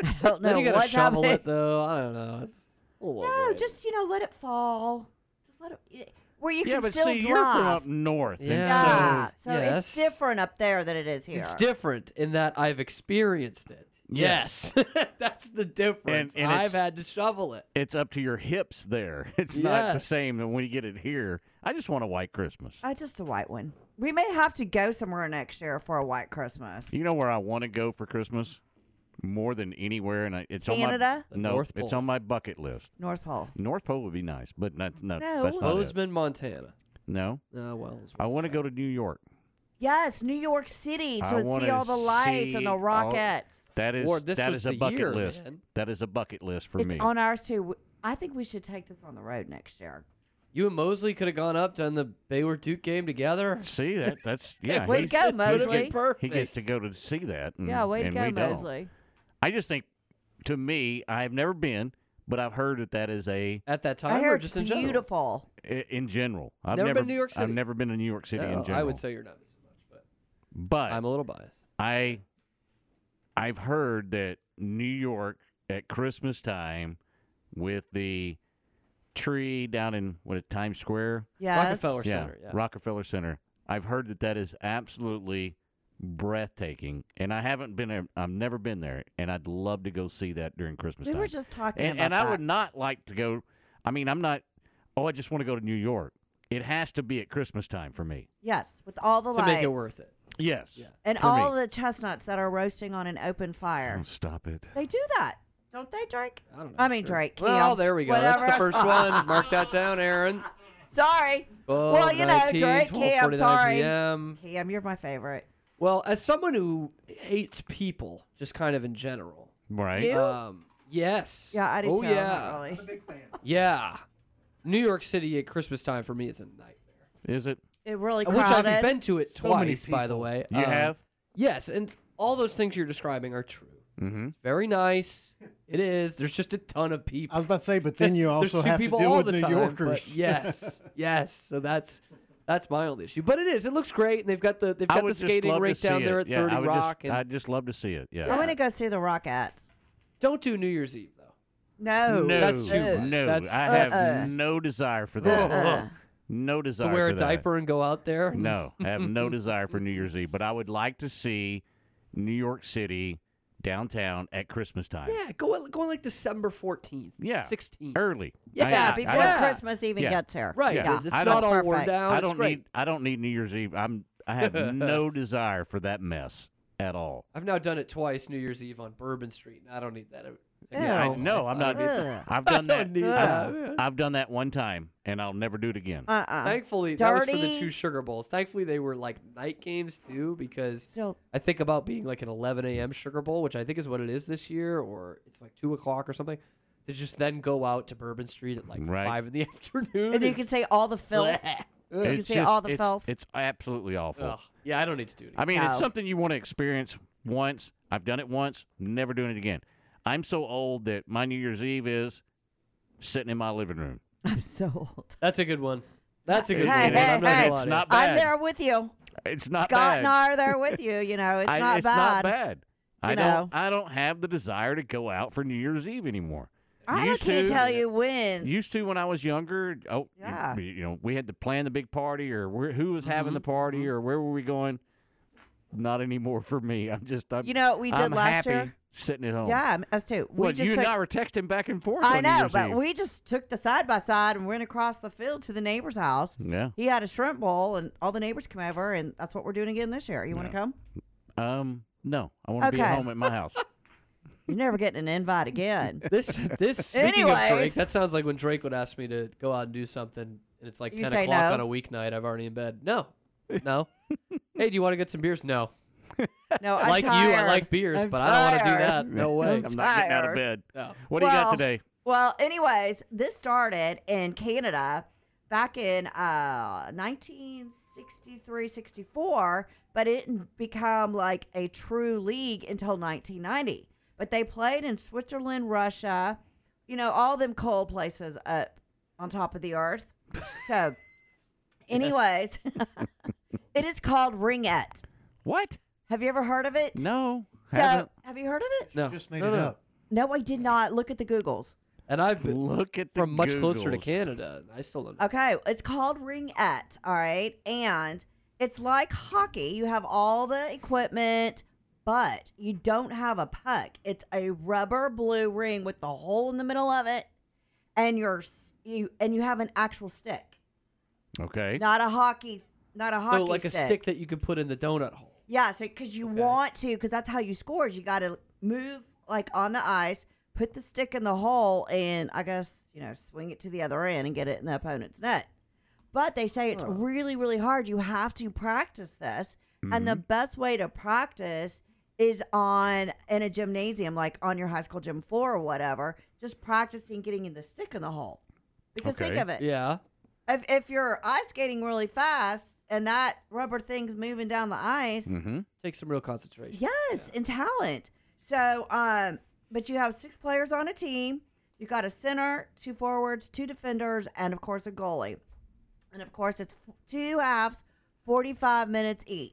I don't know Then you gotta what's shovel happening. it though. I don't know. It's a little No, overrated. just you know, let it fall. Just let it. Where you yeah, can but still see, drive. you're from up north. and Yeah, so- so it's different up there than it is here. It's different in that I've experienced it. Yes. Yes, that's the difference. and I've had to shovel it. it's up to your hips there. It's not the Yes. same when you get it here. I just want a white Christmas. Uh, just a white one. We may have to go somewhere next year for a white Christmas. You know where I want to go for Christmas more than anywhere, and I, it's on Canada? my no, North Pole. it's on my bucket list. North Pole. North Pole would be nice, but not no, No. that's not it. Bozeman, Montana. No, Oh well. I want to go to New York. Yes, New York City I to see wanna all the lights and see the all- rockets. That is Lord, this that was is a the bucket year, list. man. That is a bucket list for me. it's me. on ours too. I think we should take this on the road next year. You and Mosley could have gone up done the Baylor Duke game together. See that? That's yeah. Way to he's- go, Mosley. He gets to go to see that. And, yeah, way to and go, we don't. Mosley. I just think, to me, I've never been, but I've heard that that is a At that I time, hear or it's just in general. beautiful. i- in general. I've Never never been to New York City. I've City? never been to New York City No, in oh, general. I would say you're not. So much, but I'm a little biased. I I've heard that New York at Christmas time with the tree down in what is Times Square, Yes. Rockefeller yeah, Center. Yeah. Rockefeller Center. I've heard that that is absolutely breathtaking, and I haven't been there. I've never been there, and I'd love to go see that during Christmas We time. were just talking and, about and I would not like to go. I mean, I'm not. Oh, I just want to go to New York. It has to be at Christmas time for me. Yes, with all the to lights make it worth it. Yes. and for all me. the chestnuts that are roasting on an open fire. Oh, stop it. They do that, don't they, Drake? I don't know. I mean, sure. Drake. Well, Kim, there we go. Whatever. That's the first one. Mark that down, Aaron. Sorry. well, you know, 19, Drake. Kim, sorry. PM. Kim, you're my favorite. Well, as someone who hates people, just kind of in general. Right. You? Um, yes. Yeah, I do oh, too. Yeah. Not really. I'm a big fan. Yeah. New York City at Christmas time for me is a nightmare. Is it? It really crowded. Which. I've been to it So many twice, by the way. You Uh, have? Yes, and all those things you're describing are true. Mm-hmm. Very nice. It is. There's just a ton of people. I was about to say, but then you also have to people deal all with the New time, Yorkers. Yes, yes. So that's that's my only issue. But it is. It looks great, and they've got the they've got the skating rink see down it. there at Yeah, I 30 would Rock. Just, and I'd just love to see it. Yeah. I want to go see the Rockettes. don't do New Year's Eve though. No, no, that's too much. no. That's- I have Uh-uh. no desire for uh-uh. that. Uh-uh. No To desire wear for a that. diaper and go out there. No, I have no desire for New Year's Eve, but I would like to see New York City downtown at Christmas time. Yeah, go go on like December 14th. Yeah. 16th. Early. Yeah, I- Yeah, I before don't- Christmas even Yeah. gets here. Right. Yeah. It's I not don't- all worn perfect. down. I don't great. need I don't need New Year's Eve. I'm I have no desire for that mess at all. I've now done it twice New Year's Eve on Bourbon Street. and I don't need that. Yeah, I, no, I'm not. Ugh. I've done that. I've, that. I've done that one time, and I'll never do it again. Uh-uh. Thankfully, that was for the two Sugar Bowls. Thankfully, they were like night games too, because Still, I think about being like an 11 a.m. Sugar Bowl, which I think is what it is this year, or it's like two o'clock or something. To just then go out to Bourbon Street at like Right. five in the afternoon. and you can say all the filth. You can It's see just- all the it's, filth. It's absolutely awful. Ugh. Yeah, I don't need to do it. I mean, it's something you want to experience once. I've done it once, never doing it again. I'm so old that my New Year's Eve is sitting in my living room. I'm so old. That's a good one. That's a good Hey, one. hey, I'm not hey. gonna It's not bad. I'm there with you. It's not Scott bad. and I are there with you. You know, it's I- not it's bad. not bad. I You don't. I don't have the desire to go out for New Year's Eve anymore. I Used can't to- tell you when. Used to when I was younger. Oh, Yeah. you, you know, we had to plan the big party, or where, who was having mm-hmm. the party, mm-hmm. or where were we going. Not anymore for me. I'm just. I'm, You know what we did I'm last happy year? sitting at home. Yeah, us too. We Well, just you took, and I were texting back and forth. I on New know, Year's but Eve. we just took the side by side and went across the field to the neighbor's house. Yeah. He had a shrimp bowl, and all the neighbors come over, and that's what we're doing again this year. You want to come? Um. No, I want to be Okay. at home at my house. You're never getting an invite again. This this speaking of Drake, that sounds like when Drake would ask me to go out and do something, and it's like You ten say o'clock no? on a weeknight. I've already in bed. No, no. hey, do you want to get some beers? No. No, I I'm like you. I like beers, I'm but I don't want to do that. No way. I'm I'm not getting out of tired. bed. No. What do you got Well, today? Well, anyways, this started in Canada back in uh, 1963 64, but it didn't become like a true league until 1990. But they played in Switzerland, Russia, you know, all them cold places up on top of the earth. So, anyways, it is called ringette. What? Have you ever heard of it? No. So, haven't. have you heard of it? No. Just made no, it no. up. No, I did not. Look at the Googles. And I've been Look at the from much closer to Googles. Canada. I still don't. Okay, it's called ringette, all right? And it's like hockey. You have all the equipment, but you don't have a puck. It's a rubber blue ring with the hole in the middle of it, and you're s- you and you have an actual stick. Okay. Not a hockey not a hockey So like a stick that you could put in the donut hole. Yeah, so because you want to, because that's how you score. Is you got to move like on the ice, put the stick in the hole, and I guess you know swing it to the other end and get it in the opponent's net. But they say it's really, really hard. You have to practice this, and the mm-hmm. best way to practice is on in a gymnasium, like on your high school gym floor or whatever. Just practicing getting in the stick in the hole. Because think of it. Yeah. If, if you're ice skating really fast and that rubber thing's moving down the ice, Mm-hmm. Takes some real concentration. Yes, and talent. So, um, but you have six players on a team. You got a center, two forwards, two defenders, and of course a goalie. And of course, it's two halves, forty-five minutes each.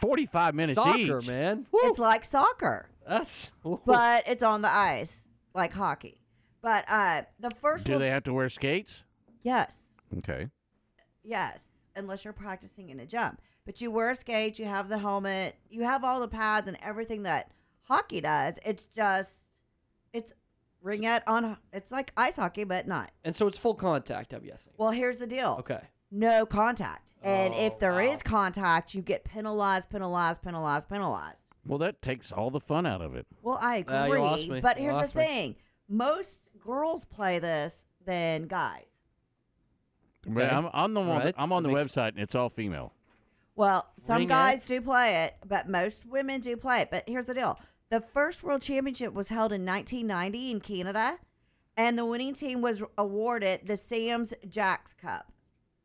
Forty-five minutes Soccer, each. man. It's like soccer, That's. but it's on the ice, like hockey. But uh, the first Do one, they have to wear skates? yes, Okay. yes, unless you're practicing in a jump. But you wear skates, you have the helmet, you have all the pads and everything that hockey does. It's just, it's ringette on. It's like ice hockey, but not. And so it's full contact. I'm guessing. Well, here's the deal. Okay. No contact, and Oh, if there is contact, you get penalized, penalized, penalized, penalized. Well, that takes all the fun out of it. Well, I Uh, you agree, lost me. but You here's the lost me. thing: most girls play this than guys. But Okay. I'm on the All right. I'm on the That makes- website and it's all female. Well, some Ringette? guys do play it, but most women do play it. But here's the deal: the first World Championship was held in 1990 in Canada, and the winning team was awarded the Sam's Jacks Cup.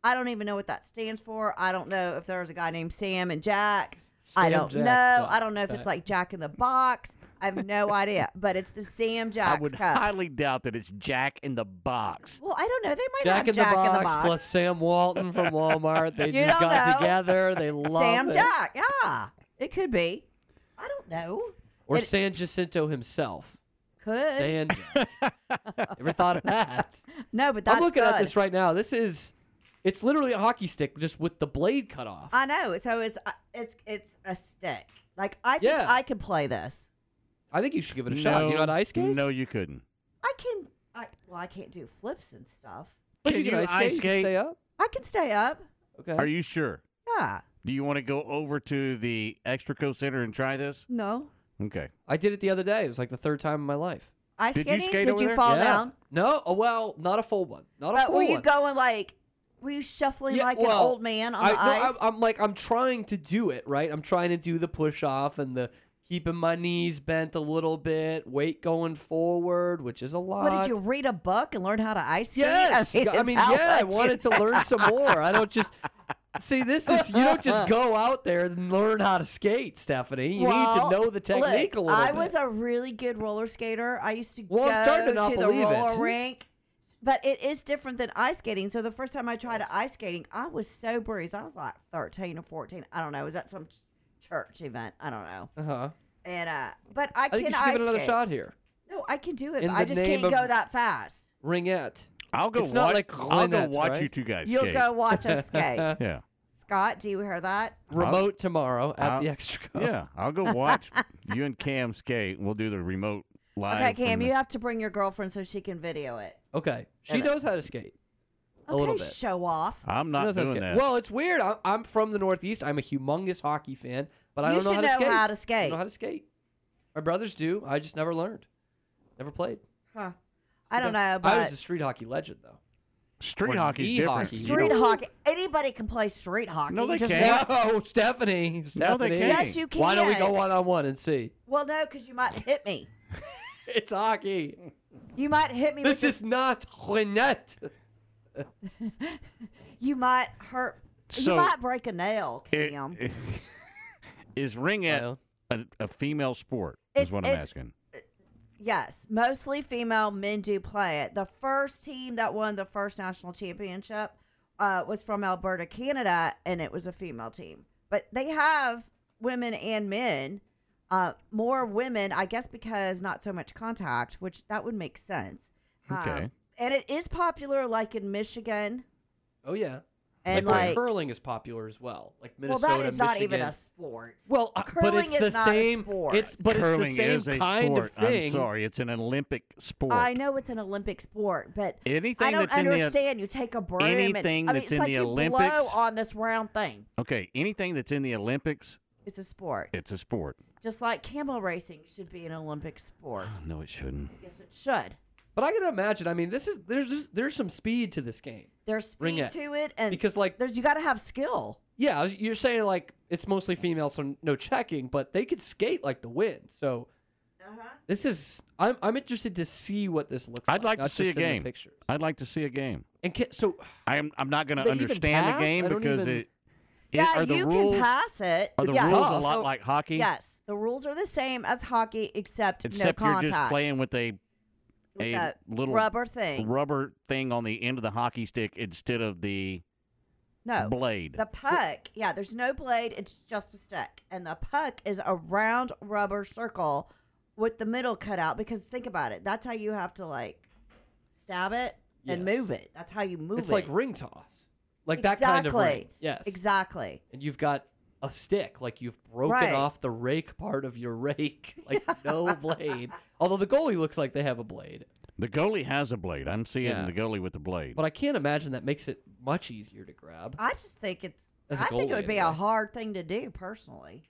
I don't even know what that stands for. I don't know if there's a guy named Sam and Jack. I Sam don't Jacks know. Cup. I don't know if it's Okay. like Jack in the Box. I have no idea, but it's the Sam I would Cup. highly doubt that it's Jack in the Box. well, I don't know. They might Jack, have in, Jack the box in the box. plus Sam Walton from Walmart. They You just don't got know. together. They love Sam it. Jack. Yeah, it could be. I don't know. Or It San Jacinto himself. could. San Jack. Ever thought of that? No, but that's I'm looking at this right now. This is, it's literally a hockey stick just with the blade cut off. I know. So it's uh, it's it's a stick. Like I think Yeah. I could play this. I think you should give it a shot. You know how to ice skate? No, you couldn't. I can. I well, I can't do flips and stuff. But Can you can ice skate. ice You can stay up. I can stay up. Okay. Are you sure? Yeah. Do you want to go over to the Extraco Center and try this? No. Okay. I did it the other day. It was like the third time in my life. Ice Did you skating? skate Did over you there? fall Yeah. down? No, oh, well, not a full one. Not a But full were you one. going like? Were you shuffling Yeah, like an well, old man on I, the no, ice? I'm, I'm like I'm trying to do it right. I'm trying to do the push off and the keeping my knees bent a little bit, weight going forward, which is a lot. what did you read a book and learn how to ice skate? Yes, I mean, that yeah, I wanted to learn some more. I don't just see this is you don't just go out there and learn how to skate, Stephanie. You Well, need to know the technique look, a little bit. I bit. was a really good roller skater. I used to Well, go I'm starting to not the believe it. roller rink. But it is different than ice skating. So the first time I tried ice skating, I was so bruised. I was like 13 or 14. I don't know. Was that some ch- church event? I don't know. uh huh. And uh, but I, I think can you should give ice it another skate. shot here. No, I can do it. In but I the just name can't of- go that fast. Ringette. I'll go It's watch. not like I'll go Lynette, watch right? you two guys You'll skate. go watch us skate. yeah. Scott, do you hear that? Remote tomorrow at I'll- the extra. Co. Yeah, I'll go watch you and Cam skate. We'll do the remote live. Okay, Cam, from the- you have to bring your girlfriend so she can video it. Okay. She And- knows how to skate. A Okay, little bit. show off. I'm She not knows how to doing skate. that. Well, it's weird. I'm, I'm from the Northeast. I'm a humongous hockey fan, but I You don't know should how to know skate. how to skate. I don't know how to skate. My brothers do. I just never learned. Never played. Huh. I don't know, But I was a street hockey legend, though. Street Or hockey's different. hockey. Street hockey. Anybody can play street hockey. No, they just can't. want- No, Stephanie. No, they Stephanie. can't. Yes, you can. Why don't we go one on one and see? Well, no, because you might hit me. It's hockey. You might hit me. This with is not ringette. You might hurt. So- you might break a nail, It- Cam. Is ringette a, a female sport? Is It's- what I'm it's- asking. yes, mostly female. Men do play it. The first team that won the first national championship uh, was from Alberta, Canada, and it was a female team. But they have women and men. Uh, more women, I guess, because not so much contact, which that would make sense. Um, Okay. and it is popular, like in Michigan. Oh yeah. And like, like, curling is popular as well. Like Minnesota, well, Minnesota, that is not Michigan. even a sport. Well, uh, but Curling it's is the not a sport. It's but Curling it's the same is a kind sport. of thing. I'm sorry, it's an Olympic sport. I know it's an Olympic sport, but Anything I don't that's in the- understand. you take a broom anything and I mean, that's it's in like the you Olympics- blow on this round thing. Okay, anything that's in the Olympics, It's a sport. it's a sport. Just like camel racing should be an Olympic sport. No, it shouldn't. yes, it should. But I can imagine. I mean, this is there's just, there's some speed to this game. There's speed Ringette. to it, and Because like there's you got to have skill. yeah, you're saying like it's mostly female, so no checking, but they could skate like the wind. So Uh-huh. this is I'm I'm interested to see what this looks like. I'd like to see a just in the game. pictures. I'd like to see a game. And ca- so I am. I'm not going to Do they even understand the game because even- it. Yeah, are you rules, can pass it. Are the Yeah. rules a lot So- like hockey? Yes, the rules are the same as hockey, except, Except no you're just playing with a With a that little rubber thing. rubber thing on the end of the hockey stick instead of the no blade. The puck, yeah, there's no blade, it's just a stick. And the puck is a round rubber circle with the middle cut out because think about it. That's how you have to like stab it and Yeah. move it. That's how you move it's it. It's like ring toss, like that kind of Exactly. ring. Yes, Exactly. and you've got a stick, like you've broken Right. off the rake part of your rake, like no blade. Although the goalie looks like they have a blade, the goalie has a blade. I'm seeing Yeah. the goalie with the blade. but I can't imagine that makes it much easier to grab. I just think it's As a I think it would be a hard thing to do personally.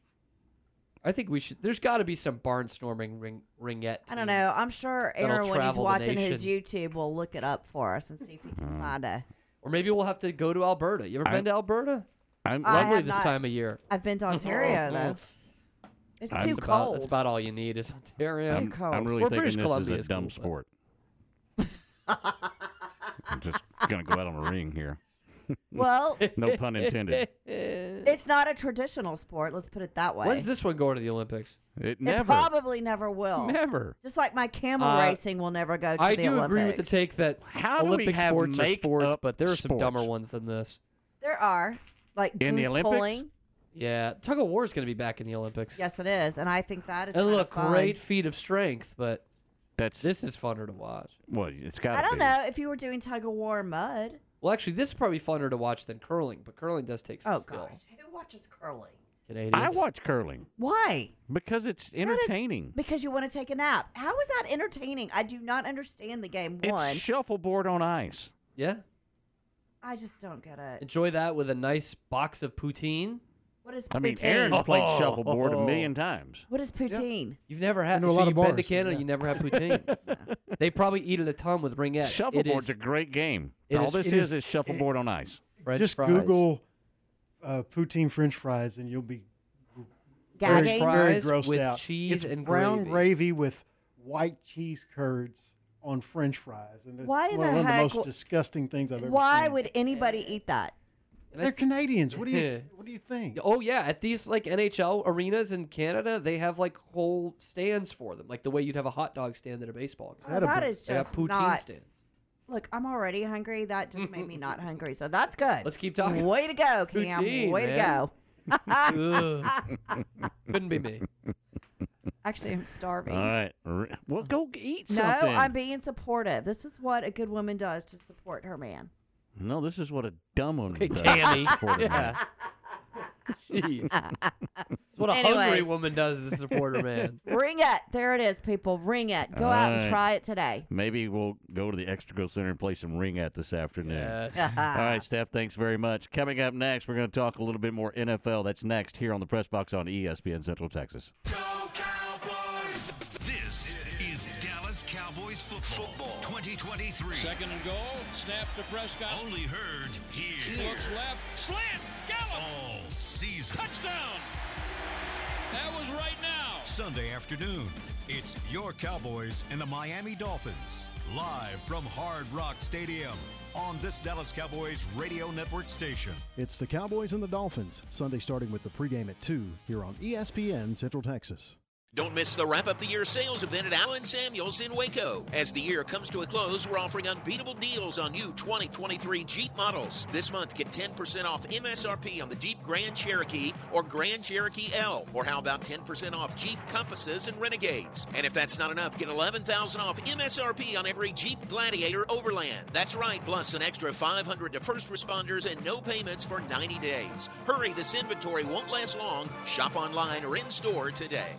I think we should. There's got to be some barnstorming ring ringette. I don't know. I'm sure that'll Aaron, when he's watching his. YouTube, will look it up for us and see if he can mm-hmm. find a. Or maybe we'll have to go to Alberta. You ever I- been to Alberta? I'm, I Lovely have this not- time of year. I've been to Ontario though. It's too That's about, cold. that's about all you need is Ontario. Too I'm, cold. I'm really Or thinking British this Columbia is is a dumb cool, sport. I'm just gonna go out on a ring here. Well, no pun intended. it's not a traditional sport. Let's put it that way. When's this one going to the Olympics? It It probably never will. Never. Just like my camel Uh, racing will never go to I the do Olympics. agree with the take that How do we Olympic have sports are sports, make-up but there are some dumber sports? ones than this. There are like In the goose Olympics? pulling. Yeah, tug of war is going to be back in the Olympics. Yes, it is, and I think that is and kind look, great feat of strength, but that's this is funner to watch. Well, it's got. I don't know if you were doing tug of war mud. Well, actually, this is probably funner to watch than curling, but curling does take some Oh skill. gosh, who watches curling? Canadians. I watch curling Why? because it's That is- entertaining. because you want to take a nap. How is that entertaining? I do not understand the game. One, It's shuffleboard on ice. Yeah. I just don't get it. Enjoy that with a nice box of poutine. What is poutine? I mean, poutine? Aaron's played Oh. shuffleboard a million times. What is poutine? You've never had. know a so lot of you've been to bars, Canada, yeah. you never had poutine. they probably eat it a ton with ringette. It Shuffleboard's is a great game. it All is- this it is is- is shuffleboard on ice. French Just fries. Google uh, poutine French fries, and you'll be Gagging? very, very grossed with out. cheese it's and brown gravy. gravy with white cheese curds on French fries, and it's Why one, the one of heck the w- most disgusting things I've ever Why seen. would anybody eat that? They're Canadians. What do you What do you think? Oh yeah, at these like NHL arenas in Canada, they have like whole stands for them, like the way you'd have a hot dog stand at a baseball game. Oh, that is They have just poutine not. stands. Look, I'm already hungry. That just made me not hungry, so that's good. Let's keep talking. Way to go, Cam. Poutine, Way man. to go. Couldn't be me. Actually, I'm starving. All right. Well, go eat No, something. I'm being supportive. This is what a good woman does to support her man. No, this is what a dumb woman Okay, does. Tammy. for the man. Yeah. Jeez. That's what a Anyways. hungry woman does to support her man. Ring it. There it is, people. Ring it. Go All out right. and try it today. Maybe we'll go to the Extraco Center and play some ringette this afternoon. Yes. All right, Steph, thanks very much. Coming up next, we're going to talk a little bit more NFL. That's next here on the Press Box on ESPN Central Texas. This is Dallas Cowboys football 2023. Second and goal. Snap to Prescott. Only heard here. Looks left. Slant. Gallup. All season. Touchdown. That was right now. Sunday afternoon. It's your Cowboys and the Miami Dolphins. Live from Hard Rock Stadium on this Dallas Cowboys radio network station. It's the Cowboys and the Dolphins, Sunday starting with the pregame at 2 here on ESPN Central Texas. Don't miss the wrap up the year sales event at Allen Samuels in Waco. As the year comes to a close, we're offering unbeatable deals on new 2023 Jeep models. This month, get 10% off MSRP on the Jeep Grand Cherokee or Grand Cherokee L. Or how about 10% off Jeep Compasses and Renegades? And if that's not enough, get 11000 off MSRP on every Jeep Gladiator Overland. That's right, plus an extra 500 to first responders and no payments for 90 days. Hurry, this inventory won't last long. Shop online or in store today.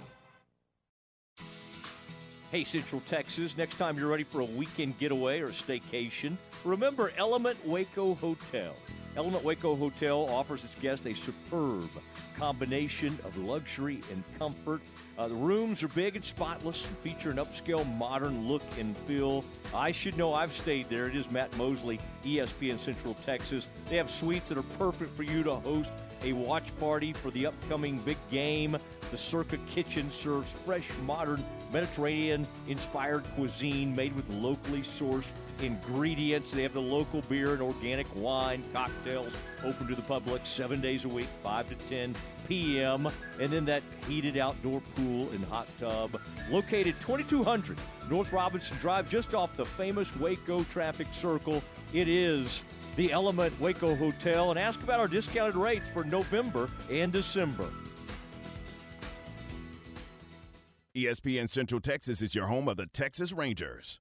Hey, Central Texas, next time you're ready for a weekend getaway or staycation, remember Element Waco Hotel. Element Waco Hotel offers its guests a superb combination of luxury and comfort. Uh, the rooms are big and spotless and feature an upscale modern look and feel. I should know I've stayed there. It is Matt Mosley, ESPN Central Texas. They have suites that are perfect for you to host a watch party for the upcoming big game. The Circa Kitchen serves fresh, modern Mediterranean inspired cuisine made with locally sourced ingredients. They have the local beer and organic wine, cocktails open to the public seven days a week, 5 to 10 p.m. And then that heated outdoor pool and hot tub. Located 2200 North Robinson Drive, just off the famous Waco traffic circle. It is the Element Waco Hotel. And ask about our discounted rates for November and December. ESPN Central Texas is your home of the Texas Rangers.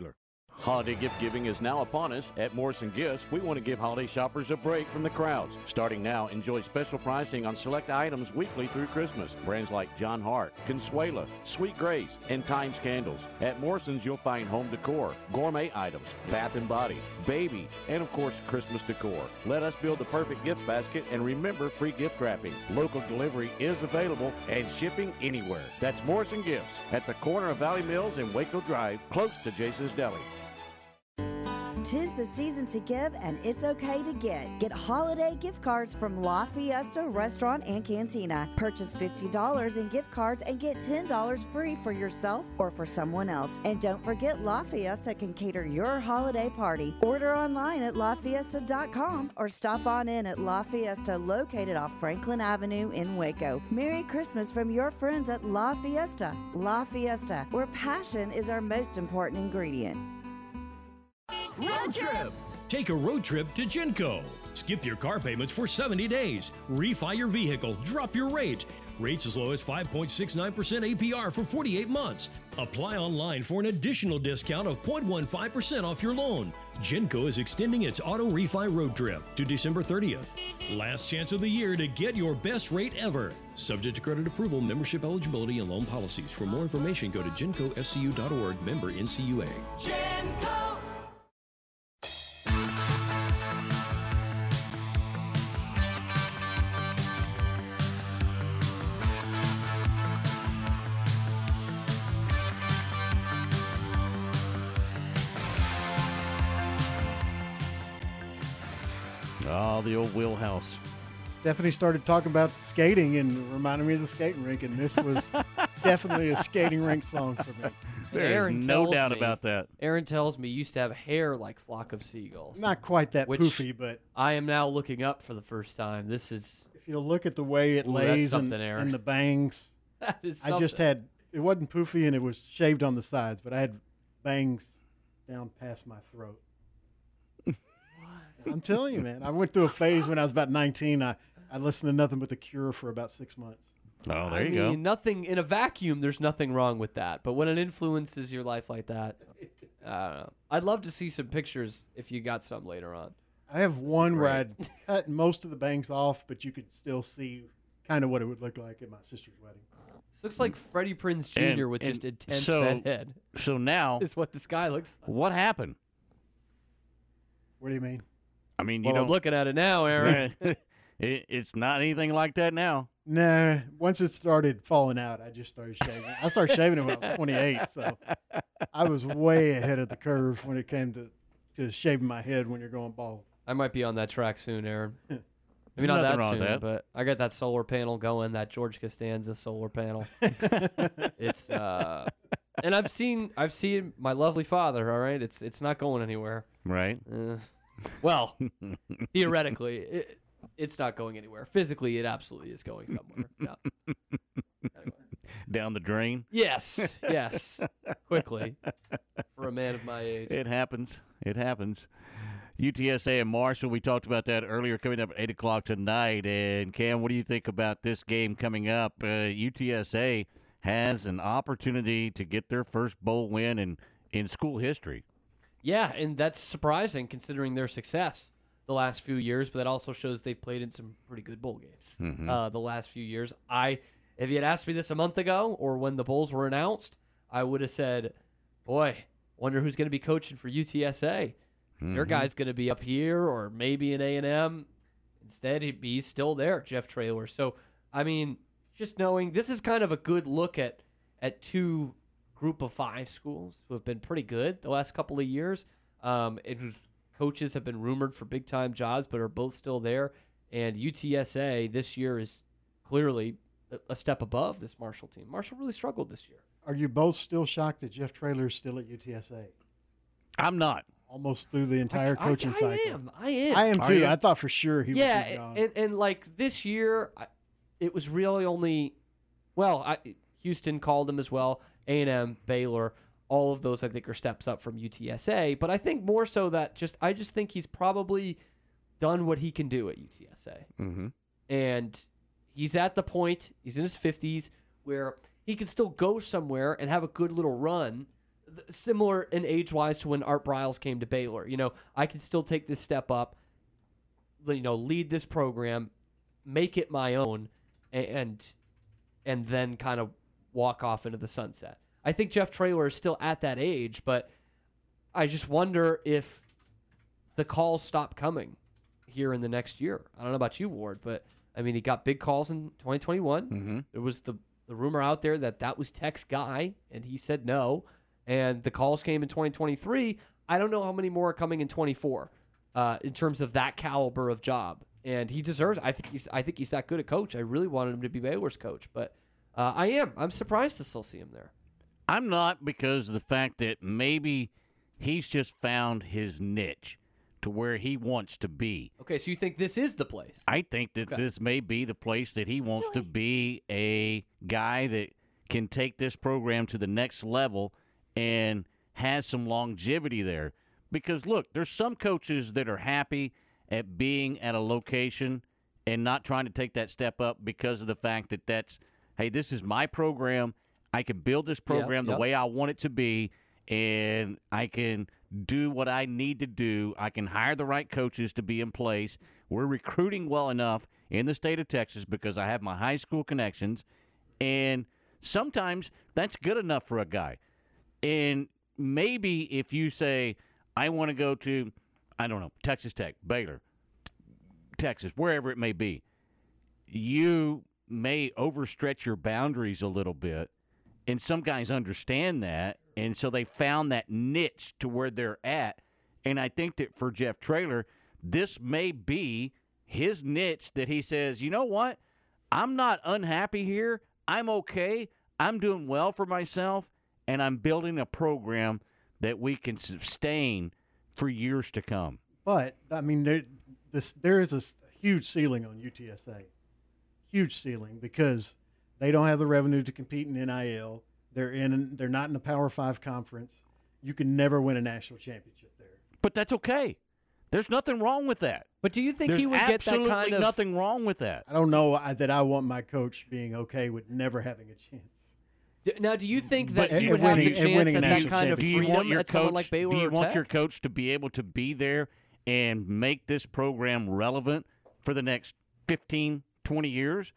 Holiday gift giving is now upon us. At Morrison Gifts, we want to give holiday shoppers a break from the crowds. Starting now, enjoy special pricing on select items weekly through Christmas. Brands like John Hart, Consuela, Sweet Grace, and Thymes Candles. At Morrison's, you'll find home decor, gourmet items, bath and body, baby, and of course, Christmas decor. Let us build the perfect gift basket and remember free gift wrapping. Local delivery is available and shipping anywhere. That's Morrison Gifts at the corner of Valley Mills and Waco Drive, close to Jason's Deli. Tis the season to give, and it's okay to get. Get holiday gift cards from La Fiesta Restaurant and Cantina. Purchase $50 in gift cards and get $10 free for yourself or for someone else. And don't forget, La Fiesta can cater your holiday party. Order online at lafiesta.com or stop on in at La Fiesta, located off Franklin Avenue in Waco. Merry Christmas from your friends at La Fiesta. La Fiesta, where passion is our most important ingredient. Road trip! Take a road trip to Genco. Skip your car payments for 70 days. Refi your vehicle. Drop your rate. Rates as low as 5.69% APR for 48 months. Apply online for an additional discount of 0.15% off your loan. Genco is extending its auto refi road trip to December 30th. Last chance of the year to get your best rate ever. Subject to credit approval, membership eligibility, and loan policies. For more information, go to gencoscu.org, member NCUA. Genco. Oh, the old wheelhouse. Stephanie started talking about skating and reminded me of the skating rink, and this was definitely a skating rink song for me. Aaron no doubt me- about that. Aaron tells me you used to have hair like flock of seagulls. Not quite that which poofy, but I am now looking up for the first time. This is if you look at the way it Ooh, lays and, Aaron. and the bangs, That is I just had it wasn't poofy and it was shaved on the sides, but I had bangs down past my throat. I'm telling you, man. I went through a phase when I was about 19. I, I listened to nothing but The Cure for about six months. Oh, there I you go. Nothing in a vacuum. There's nothing wrong with that. But when it influences your life like that, I don't know. I'd love to see some pictures if you got some later on. I have one where I'd cut most of the bangs off, but you could still see kind of what it would look like at my sister's wedding. This looks like Freddie Prinze Jr. And- with just and intense so- bed head. So now, Is what this guy looks like. what happened? What do you mean? I mean, you Well, don't looking at it now, Aaron. it, it's not anything like that now. Nah, once it started falling out, I just started shaving. I started shaving it when I was 28, so I was way ahead of the curve when it came to, to shaving my head when you're going bald. I might be on that track soon, Aaron. Maybe not that soon, that. but I got that solar panel going, that George Costanza solar panel. it's uh and I've seen I've seen my lovely father, all right? It's it's not going anywhere. Right. Uh, well, theoretically, it, it's not going anywhere. Physically, it absolutely is going somewhere. Yeah. Down the drain. Yes, yes. Quickly. For a man of my age. It happens. It happens. UTSA and Marshall, we talked about that earlier, coming up at 8 o'clock tonight. And Cam, what do you think about this game coming up? Uh, UTSA has an opportunity to get their first bowl win in, in school history. Yeah, and that's surprising considering their success the last few years, but that also shows they've played in some pretty good bowl games Mhm. uh, the last few years. I, if you had asked me this a month ago or when the bowls were announced, I would have said, "Boy, wonder who's going to be coaching for UTSA. Their Mhm. guy's going to be up here or maybe in A and M. Instead, he- he's still there, Jeff Traylor. So, I mean, just knowing this is kind of a good look at at two group of five schools who have been pretty good the last couple of years, um, and whose coaches have been rumored for big time jobs, but are both still there. And UTSA this year is clearly a, a step above this Marshall team. Marshall really struggled this year. Are you both still shocked that Jeff Traylor is still at UTSA? I'm not. Almost through the entire I- coaching I cycle. am. I am. I am too. you? I thought for sure he yeah, was just gone. and, and like this year, it was really only, well, I, Houston called him as well. A and M, Baylor, all of those I think are steps up from UTSA. But I think more so that just I just think he's probably done what he can do at UTSA, Mm-hmm. and he's at the point he's in his fifties where he can still go somewhere and have a good little run similar in age wise to when Art Briles came to Baylor. You know, I can still take this step up, you know, lead this program, make it my own, and and then kind of walk off into the sunset. I think Jeff Traylor is still at that age, but I just wonder if the calls stop coming here in the next year. I don't know about you, Ward, but I mean, he got big calls in 2021. Mm-hmm. There was the the rumor out there that that was Tech's guy, and he said no. And the calls came in 2023. I don't know how many more are coming in 24 uh, in terms of that caliber of job. And he deserves. I think he's. I think he's that good a coach. I really wanted him to be Baylor's coach, but uh, I am. I'm surprised to still see him there. I'm not because of the fact that maybe he's just found his niche to where he wants to be. Okay, so you think this is the place? I think that Okay. this may be the place that he wants to be a guy that can take this program to the next level and has some longevity there. Because look, there's some coaches that are happy at being at a location and not trying to take that step up because of the fact that that's hey, this is my program. I can build this program the yep. way I want it to be and I can do what I need to do. I can hire the right coaches to be in place. We're recruiting well enough in the state of Texas because I have my high school connections. And sometimes that's good enough for a guy. And maybe if you say, I want to go to, I don't know, Texas Tech, Baylor, Texas, wherever it may be, you may overstretch your boundaries a little bit. And some guys understand that. And so they found that niche to where they're at. And I think that for Jeff Traylor, this may be his niche that he says, you know what? I'm not unhappy here. I'm okay. I'm doing well for myself. And I'm building a program that we can sustain for years to come. But I mean, there, this there is a huge ceiling on UTSA, huge ceiling because they don't have the revenue to compete in NIL. They're in. They're not in the Power Five conference. You can never win a national championship there. But that's okay. There's nothing wrong with that. But do you think There's he would get that absolutely kind of nothing wrong with that? I don't know I, that I want my coach being okay with never having a chance. D- Now, do you think But that he and would have winning- the chance at that kind of do you freedom want your at coach? someone like Baylor do you want Tech? your coach to be able to be there and make this program relevant for the next 15, 20 years?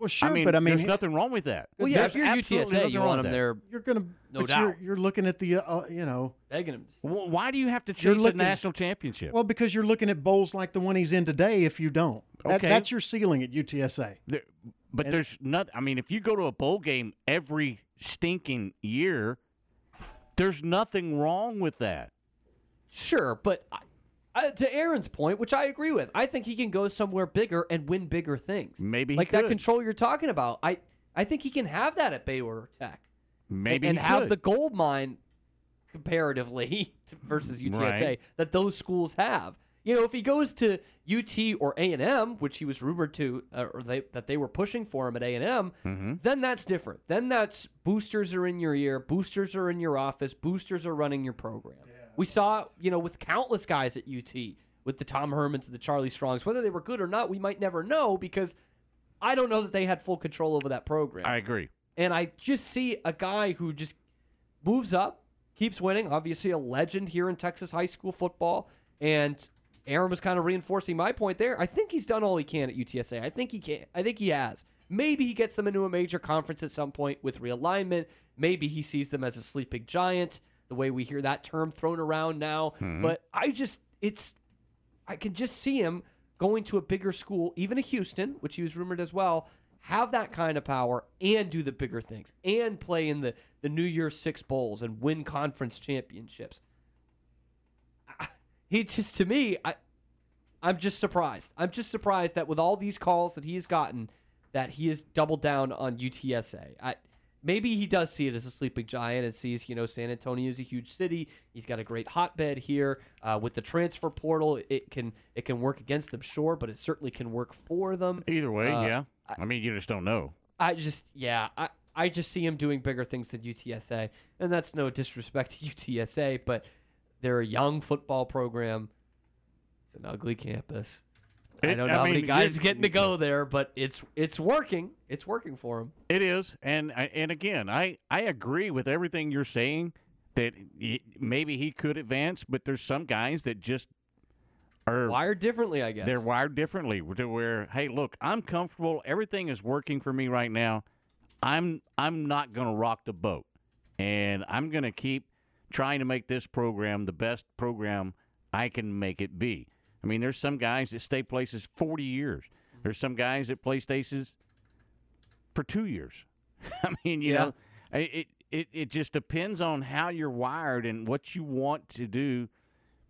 Well, sure, I mean, but I mean, there's nothing wrong with that. Well, yeah, There's if you're absolutely UTSA, you wrong want with him that. there. You're gonna. No but doubt. You're, you're looking at the. Uh, you know. begging him. Wh- Why do you have to You're chase looking- a national championship? Well, because you're looking at bowls like the one he's in today. If you don't, That- Okay. that's your ceiling at UTSA. There, but And- there's not. I mean, if you go to a bowl game every stinking year, there's nothing wrong with that. Sure, but I, to Aaron's point, which I agree with, I think he can go somewhere bigger and win bigger things. Maybe he like that control you're talking about. I I think he can have that at Baylor Tech. Maybe and, he have could. the gold mine comparatively versus UTSA Right. that those schools have. You know, if he goes to UT or A and M, which he was rumored to, uh, or they, that they were pushing for him at A and M, Mm-hmm. then that's different. Then that's boosters are in your ear, boosters are in your office, boosters are running your program. We saw, you know, with countless guys at UT, with the Tom Hermans and the Charlie Strongs, whether they were good or not, we might never know because I don't know that they had full control over that program. I agree. And I just see a guy who just moves up, keeps winning. Obviously, a legend here in Texas high school football. And Aaron was kind of reinforcing my point there. I think he's done all he can at UTSA. I think he can. I think he has. Maybe he gets them into a major conference at some point with realignment. Maybe he sees them as a sleeping giant, the way we hear that term thrown around now. Mhm. But I just, it's, I can just see him going to a bigger school, even a Houston, which he was rumored as well, have that kind of power and do the bigger things and play in the, the New Year's Six Bowls and win conference championships. I- He just, to me, I, I'm just surprised. I'm just surprised that with all these calls that he has gotten, that he has doubled down on UTSA. I, maybe he does see it as a sleeping giant and sees, you know, San Antonio is a huge city. He's got a great hotbed here. Uh, with the transfer portal, it can it can work against them, sure, but it certainly can work for them. Either way, Uh, yeah. I mean, you just don't know. I just, yeah, I, I just see him doing bigger things than UTSA, and that's no disrespect to UTSA, but they're a young football program. It's an ugly campus. I don't know I how many mean, guys it- getting to go there, but it's it's working. It's working for him. It is, and and again, I I agree with everything you're saying, that maybe he could advance, but there's some guys that just are wired differently. I guess they're wired differently to where, hey, look, I'm comfortable. Everything is working for me right now. I'm I'm not going to rock the boat, and I'm going to keep trying to make this program the best program I can make it be. I mean, there's some guys that stay places 40 years. There's some guys that play stations for two years. I mean, you Yeah. know, it, it it just depends on how you're wired and what you want to do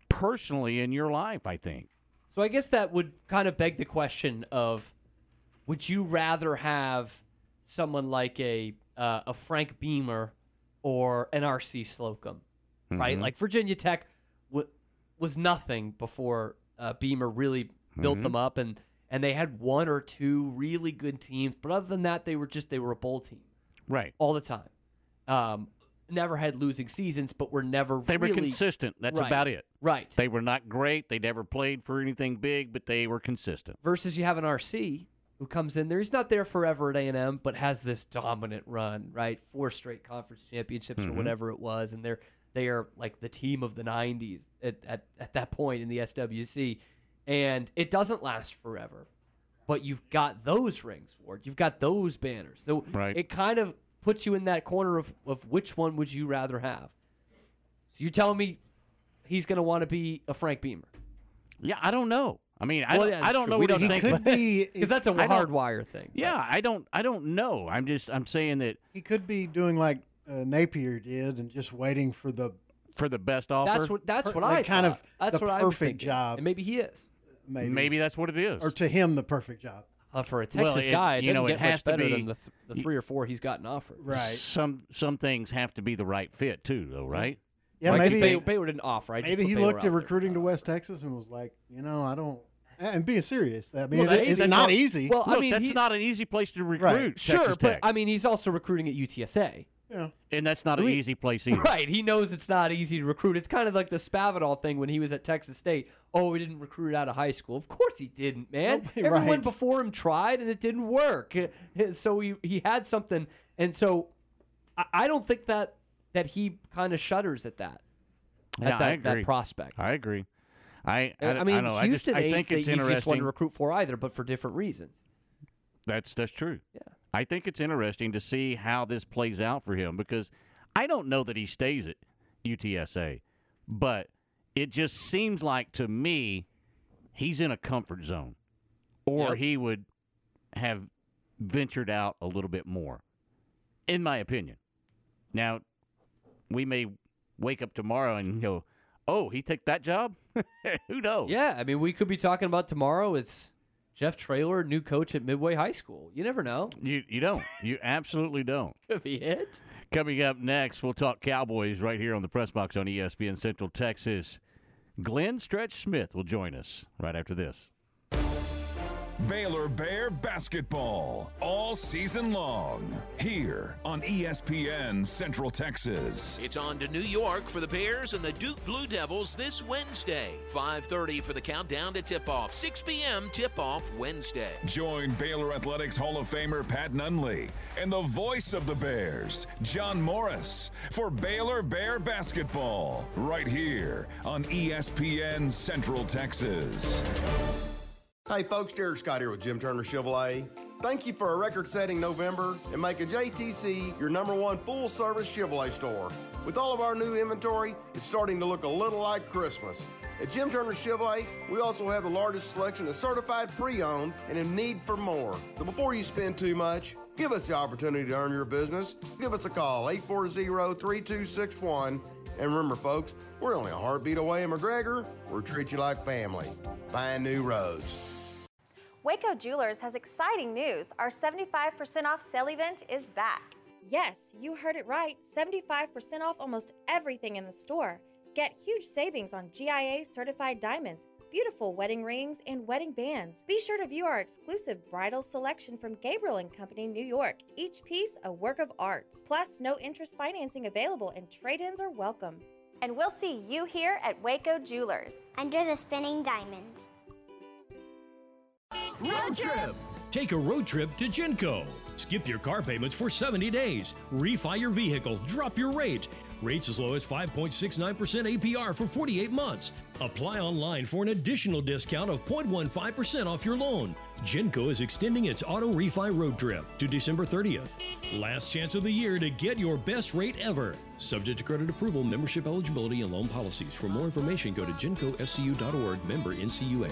personally in your life. I think. So I guess that would kind of beg the question of would you rather have someone like a uh, a Frank Beamer or an RC Slocum, right? Mhm. Like Virginia Tech w- was nothing before uh, Beamer really built Mhm. them up, and and they had one or two really good teams, but other than that, they were just they were a bowl team Right. all the time. Um, never had losing seasons, but were never They were consistent. That's Right. about it. Right. They were not great. They never played for anything big, but they were consistent. versus you have an RC who comes in there. He's not there forever at A and M, but has this dominant run, right? Four straight conference championships or Mhm. whatever it was, and they're they are like the team of the '90s at, at at that point in the SWC, and it doesn't last forever. But you've got those rings, Ward. You've got those banners. So Right. it kind of puts you in that corner of, of which one would you rather have. So you're telling me he's going to want to be a Frank Beamer? Yeah, I don't know. I mean, I Well, don't, yeah, I don't know We what don't he know. thinks. Could be- 'Cause that's a don't- hardwire thing, but- Yeah, I don't. I don't know. I'm just. I'm saying that He could be doing like uh, Napier did and just waiting for the for the best offer. That's what that's what like I kind thought. of that's the what I was perfect thinking. job. And maybe he is. Maybe. Maybe that's what it is. or to him the perfect job. Uh, for a Well, Texas it- guy, it you doesn't know, it has much to better be- than the, th- the three or four he's gotten offered. Right. Some some things have to be the right fit too, though, right? Yeah, Like, maybe Baylor, Baylor didn't offer. I maybe he Baylor looked out at there. recruiting to West Texas and was like, you know, I don't. And being serious, I mean, Well, it- it's not easy. well, I Look, mean, that's he- not an easy place to recruit. Right. Sure, Texas but I mean, he's also recruiting at UTSA. Yeah. and that's not an We- easy place either. Right. He knows it's not easy to recruit. It's kind of like the Spavital thing when he was at Texas State. Oh, he didn't recruit out of high school. Of course he didn't, man. Nobody- Everyone right. before him tried and it didn't work. So he, he had something. And so I, I don't think that that he kind of shudders at that. Yeah, at that, I that prospect. I agree. I I, I, mean, I, know. I, just, Houston I ain't think the it's easiest one interesting. to recruit for either, but for different reasons. That's that's true. Yeah. I think it's interesting to see how this plays out for him because I don't know that he stays at UTSA, but it just seems like to me he's in a comfort zone, or Yep. he would have ventured out a little bit more, in my opinion. Now, we may wake up tomorrow and go, "Oh, he took that job." Who knows? Yeah, I mean, we could be talking about tomorrow. It's Jeff Traylor, new coach at Midway High School. You never know. You you don't. You absolutely don't. Could be it. Coming up next, we'll talk Cowboys right here on the press box on ESPN Central Texas. Glenn Stretch Smith will join us right after this. Baylor Bear basketball all season long here on ESPN Central Texas. It's on to New York for the Bears and the Duke Blue Devils this Wednesday. 5:30 for the countdown to tip-off. 6 p.m. tip-off Wednesday. Join Baylor Athletics Hall of Famer Pat Nunley and the voice of the Bears, John Morris, for Baylor Bear basketball right here on ESPN Central Texas. Hey folks, Derek Scott here with Jim Turner Chevrolet. Thank you for a record setting November and making JTC your number one full service Chevrolet store. With all of our new inventory, it's starting to look a little like Christmas. At Jim Turner Chevrolet, we also have the largest selection of certified pre owned and in need for more. So before you spend too much, give us the opportunity to earn your business. Give us a call, 840 3261. And remember, folks, we're only a heartbeat away in McGregor. We'll treat you like family. Find new roads. Waco Jewelers has exciting news. Our 75% off sale event is back. Yes, you heard it right 75% off almost everything in the store. Get huge savings on GIA certified diamonds, beautiful wedding rings, and wedding bands. Be sure to view our exclusive bridal selection from Gabriel and Company, New York. Each piece a work of art. Plus, no interest financing available and trade ins are welcome. And we'll see you here at Waco Jewelers. Under the spinning diamond. Road trip! Take a road trip to Genco. Skip your car payments for 70 days. Refi your vehicle. Drop your rate. Rates as low as 5.69% APR for 48 months. Apply online for an additional discount of 0.15% off your loan. Genco is extending its auto refi road trip to December 30th. Last chance of the year to get your best rate ever. Subject to credit approval, membership eligibility, and loan policies. For more information, go to gencoscu.org, member NCUA.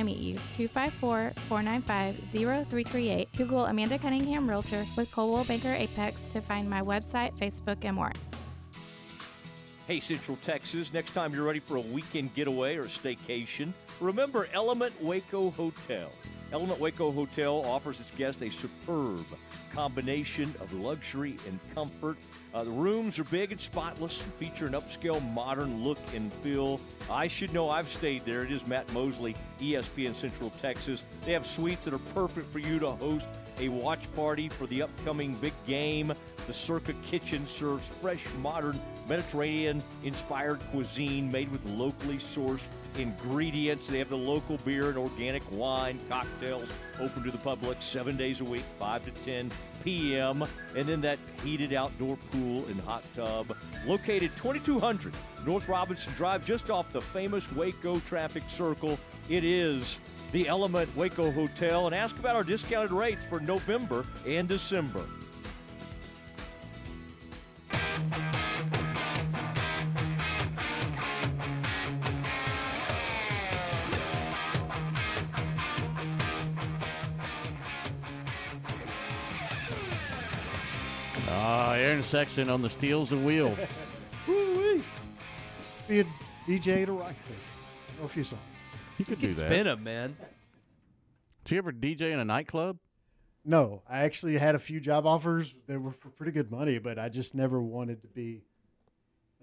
to meet you. 254 495 0338. Google Amanda Cunningham Realtor with Coldwell Banker Apex to find my website, Facebook, and more. Hey, Central Texas, next time you're ready for a weekend getaway or staycation, remember Element Waco Hotel. Element Waco Hotel offers its guests a superb combination of luxury and comfort. Uh, the rooms are big and spotless feature an upscale modern look and feel. I should know I've stayed there. It is Matt Mosley, ESPN Central Texas. They have suites that are perfect for you to host a watch party for the upcoming big game. The Circa Kitchen serves fresh, modern Mediterranean inspired cuisine made with locally sourced ingredients. They have the local beer and organic wine, cocktails open to the public seven days a week, 5 to 10 p.m. And then that heated outdoor pool and hot tub. Located 2200 North Robinson Drive, just off the famous Waco traffic circle. It is the Element Waco Hotel. And ask about our discounted rates for November and December. Aaron Sexton on the steels and wheel. Woo-wee. Be a DJ at a rock station. Or a oh, few songs. You could You do can that. spin 'em, man. Did you ever DJ in a nightclub? No, I actually had a few job offers that were for pretty good money, but I just never wanted to be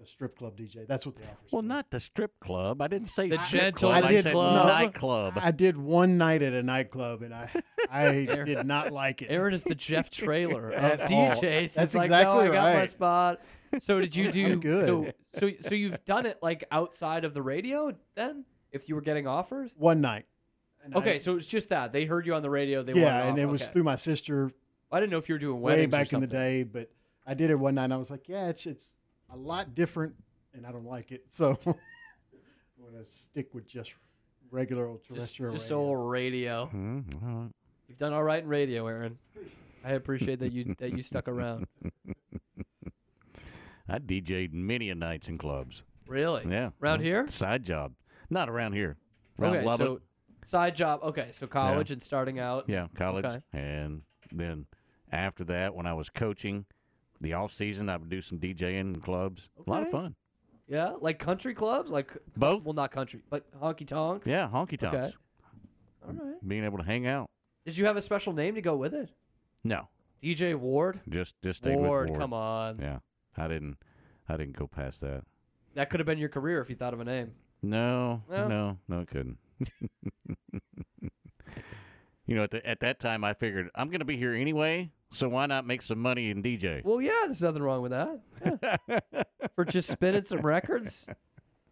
a strip club DJ. That's what the offers. Well, not the strip club. I didn't say The strip gentle club. I did said no, nightclub. I did one night at a nightclub, and I I Aaron- did not like it. Aaron is the Jeff Traylor of At. DJs. That's He's like, exactly no, I got my spot. So did you do? Good. So so so you've done it like outside of the radio then? If you were getting offers? One night. And Okay, I- so it's just that they heard you on the radio. They yeah, and it off. was through my sister I didn't know if you were doing way weddings or back in the day, but I did it one night. and I was like, yeah, it's it's a lot different, and I don't like it, so I'm gonna stick with just regular old terrestrial just radio. old radio. All right. You've done all right in radio, Aaron. I appreciate that you that you stuck around. I DJ'd many a nights in clubs. Really? Yeah. Around Mm, here? Side job. Not around here. Around okay, Lubbock. so side job. Okay, so college and starting out. Yeah, college. Okay. And then after that, when I was coaching, the off season, I would do some DJing in clubs. A lot of fun. Yeah, like country clubs, like Both? Well, not country, but honky tonks. Yeah, honky tonks. Okay. All right. Being able to hang out. Did you have a special name to go with it? No, DJ Ward. just just Ward, with Ward. come on. Yeah, I didn't. I didn't go past that. That could have been your career if you thought of a name. No, Well. no, no, it couldn't. you know, at, the, at that time, I figured I'm going to be here anyway, so why not make some money in DJ? Well, yeah, there's nothing wrong with that. Yeah. For just spinning some records,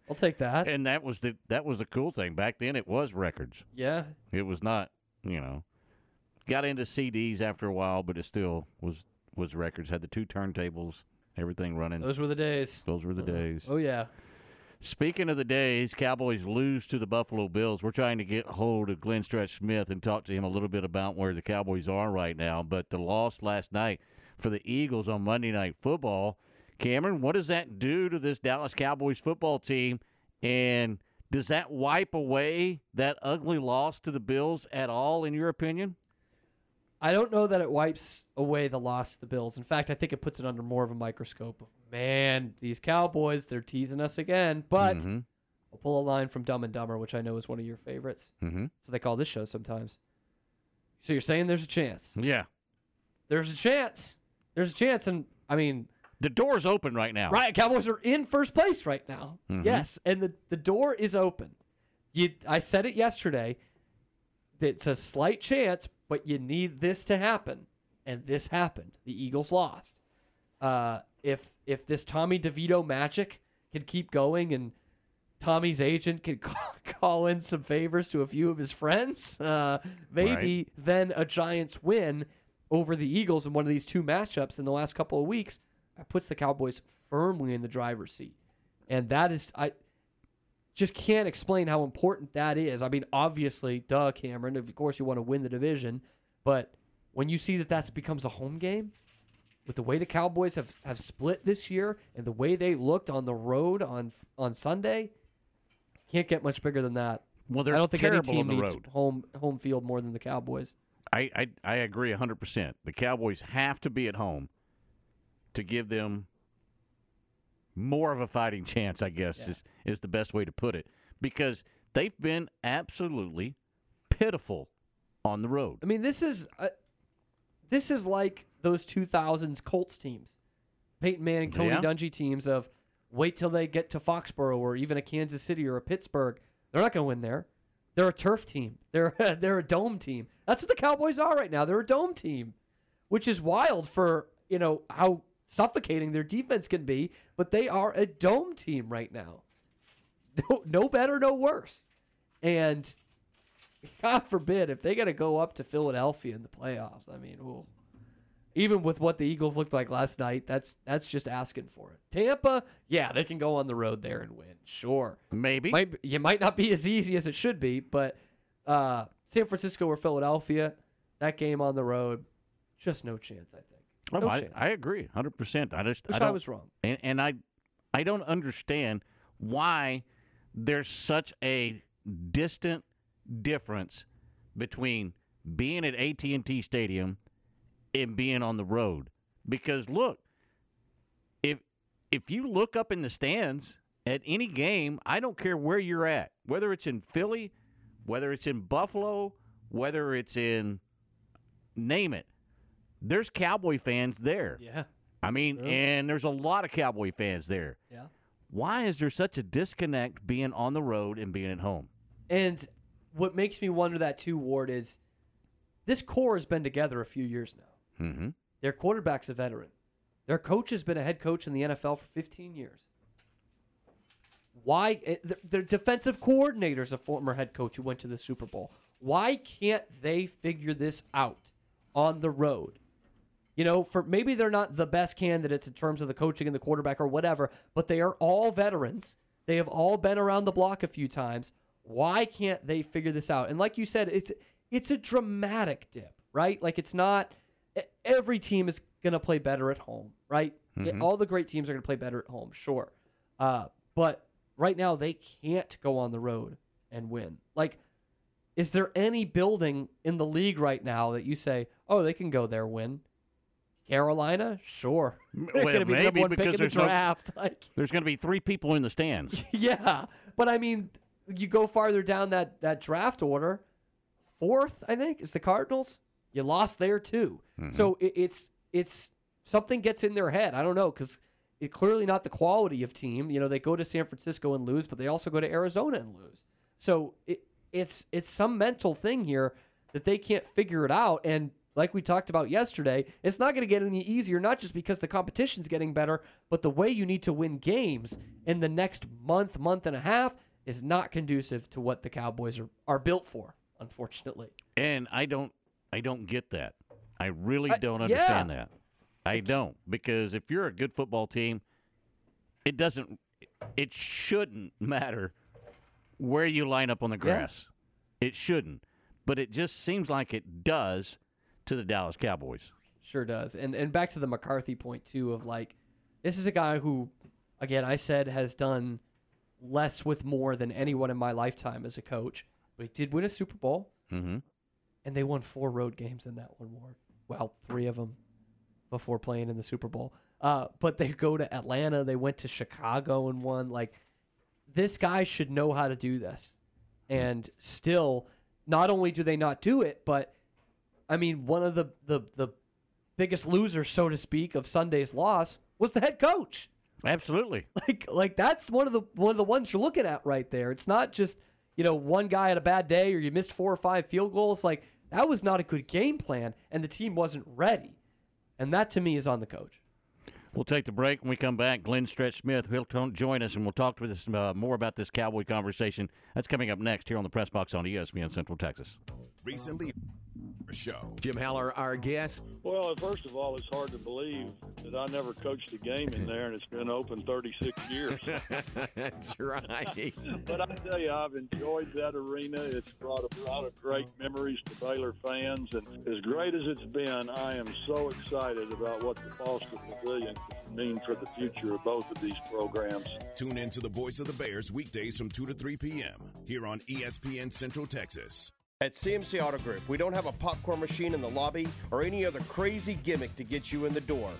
I'll take that. and that was the that was the cool thing back then. It was records. Yeah. It was not, you know, got into CDs after a while, but it still was was records. Had the two turntables, everything running. Those were the days. Those were the uh-huh. days. Oh yeah. Speaking of the days, Cowboys lose to the Buffalo Bills. We're trying to get hold of Glenn Stretch Smith and talk to him a little bit about where the Cowboys are right now. But the loss last night for the Eagles on Monday Night Football, Cameron, what does that do to this Dallas Cowboys football team? And does that wipe away that ugly loss to the Bills at all, in your opinion? I don't know that it wipes away the loss to the Bills. In fact, I think it puts it under more of a microscope. Man, these Cowboys, they're teasing us again. But Mhm. I'll pull a line from Dumb and Dumber, which I know is one of your favorites. Mm-hmm. So they call this show sometimes. So you're saying there's a chance? Yeah. There's a chance. There's a chance, and I mean, The door's open right now. Right, Cowboys are in first place right now. Mhm. Yes, and the, the door is open. You, I said it yesterday. It's a slight chance, but you need this to happen, and this happened. The Eagles lost. Uh, if if this Tommy DeVito magic can keep going, and Tommy's agent can call, call in some favors to a few of his friends, uh, maybe then a Giants win over the Eagles in one of these two matchups in the last couple of weeks puts the Cowboys firmly in the driver's seat. And that is, I just can't explain how important that is. I mean, obviously, duh, Cameron, of course you want to win the division, but when you see that that becomes a home game, with the way the Cowboys have, have split this year and the way they looked on the road on on Sunday, can't get much bigger than that. Well, they're I don't think any team needs road. home home field more than the Cowboys. I, I I agree 100%. The Cowboys have to be at home to give them more of a fighting chance, I guess is is the best way to put it because they've been absolutely pitiful on the road. I mean, this is uh, this is like those 2000s Colts teams, Peyton Manning, Tony Yeah. Dungy teams of wait till they get to Foxborough or even a Kansas City or a Pittsburgh. They're not going to win there. They're a turf team. They're they're a dome team. That's what the Cowboys are right now. They're a dome team, which is wild for you know how suffocating their defense can be. But they are a dome team right now. No, no better, no worse. And God forbid if they got to go up to Philadelphia in the playoffs. I mean, ooh. Even with what the Eagles looked like last night, that's that's just asking for it. Tampa, yeah, they can go on the road there and win. Sure, maybe. Might, it might not be as easy as it should be, but uh, San Francisco or Philadelphia, that game on the road, just no chance. I think. Oh, I, chance. I agree, hundred percent. I just Wish I don't- was wrong. and, and I I don't understand why there's such a distant difference between being at AT and T Stadium and being on the road. Because look, if if you look up in the stands at any game, I don't care where you're at, whether it's in Philly, whether it's in Buffalo, whether it's in name it, there's Cowboy fans there. Yeah. I mean, and there's a lot of Cowboy fans there. Yeah. Why is there such a disconnect being on the road and being at home? And what makes me wonder that too, Ward, is this core has been together a few years now. Mm-hmm. Their quarterback's a veteran. Their coach has been a head coach in the NFL for 15 years. Why? eh, th- Their defensive coordinator's a former head coach who went to the Super Bowl. Why can't they figure this out on the road? You know, for maybe they're not the best candidates in terms of the coaching and the quarterback or whatever, but they are all veterans. They have all been around the block a few times. Why can't they figure this out? And like you said, it's it's a dramatic dip, right? Like it's not every team is going to play better at home, right? Mhm. All the great teams are going to play better at home, sure. Uh, but right now they can't go on the road and win. Like is there any building in the league right now that you say, "Oh, they can go there win"? Carolina, sure. They're Well, going to be number one pick because in the there's no- draft. Like, There's going to be three people in the stands. yeah, but I mean, you go farther down that that draft order. Fourth, I think, is the Cardinals. You lost there too. Mm-hmm. So it, it's it's something gets in their head. I don't know because it's clearly not the quality of team. You know, they go to San Francisco and lose, but they also go to Arizona and lose. So it, it's it's some mental thing here that they can't figure it out. And like we talked about yesterday, it's not going to get any easier. Not just because the competition's getting better, but the way you need to win games in the next month, month and a half is not conducive to what the Cowboys are, are built for. Unfortunately. And I don't I don't get that. I really don't yeah. understand that. I don't because if you're a good football team, it doesn't it shouldn't matter where you line up on the Yeah. grass. It shouldn't. But it just seems like it does to the Dallas Cowboys. Sure does. And and back to the McCarthy point too of like this is a guy who again I said has done less with more than anyone in my lifetime as a coach, but he did win a Super Bowl Mm-hmm. And they won four road games in that one war. Well, three of them before playing in the Super Bowl. Uh, but they go to Atlanta, they went to Chicago and won like this guy should know how to do this. And still not only do they not do it, but I mean, one of the, the, the biggest losers, so to speak, of Sunday's loss was the head coach. Absolutely. Like like that's one of the one of the ones you're looking at right there. It's not just, you know, one guy had a bad day or you missed four or five field goals. Like that was not a good game plan and the team wasn't ready. And that to me is on the coach. We'll take the break. When we come back, Glenn Stretch Smith will t- join us, and we'll talk with us uh, more about this Cowboy conversation. That's coming up next here on the Press Box on ESPN Central Texas. Recently, show. Jim Haller, our guest. Well, first of all, it's hard to believe that I never coached a game in there, and it's been open 36 years. That's right. but I tell you, I've enjoyed that arena. It's brought a lot of great memories to Baylor fans, and as great as it's been, I am so excited about what the Foster Pavilion could mean for the future of both of these programs. Tune in to the Voice of the Bears weekdays from 2 to 3 p.m. here on ESPN Central Texas. At CMC Auto Group, we don't have a popcorn machine in the lobby or any other crazy gimmick to get you in the door.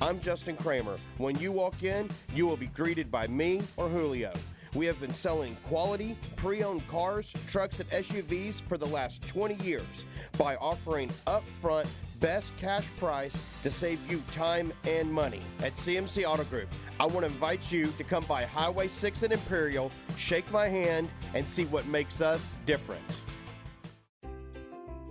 I'm Justin Kramer. When you walk in, you will be greeted by me or Julio. We have been selling quality, pre owned cars, trucks, and SUVs for the last 20 years by offering upfront best cash price to save you time and money. At CMC Auto Group, I want to invite you to come by Highway 6 and Imperial, shake my hand, and see what makes us different.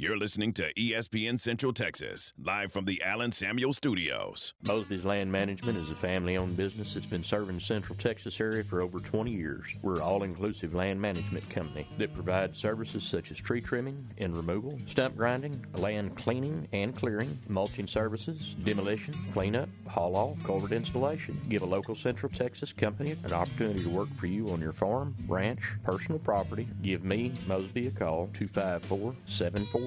You're listening to ESPN Central Texas, live from the Allen Samuel Studios. Mosby's Land Management is a family owned business that's been serving the Central Texas area for over 20 years. We're an all inclusive land management company that provides services such as tree trimming and removal, stump grinding, land cleaning and clearing, mulching services, demolition, cleanup, haul off, culvert installation. Give a local Central Texas company an opportunity to work for you on your farm, ranch, personal property. Give me, Mosby, a call 254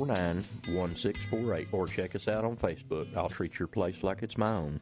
749 1648 or check us out on Facebook. I'll treat your place like it's my own.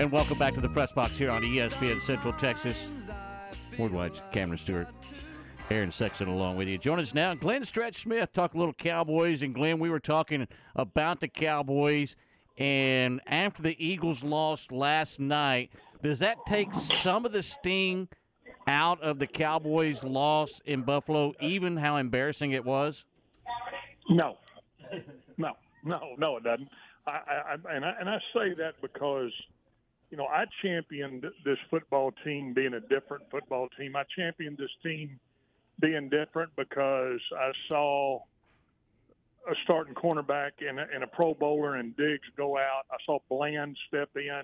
And welcome back to the press box here on ESPN Central Texas. Woodwatch, Cameron Stewart, Aaron Sexton along with you. Join us now, Glenn Stretch Smith. Talk a little Cowboys. And Glenn, we were talking about the Cowboys. And after the Eagles lost last night, does that take some of the sting out of the Cowboys' loss in Buffalo, even how embarrassing it was? No, no, no, no, it doesn't. I, I, and I and I say that because, you know, I championed this football team being a different football team. I championed this team being different because I saw a starting cornerback and a, and a Pro Bowler and Diggs go out. I saw Bland step in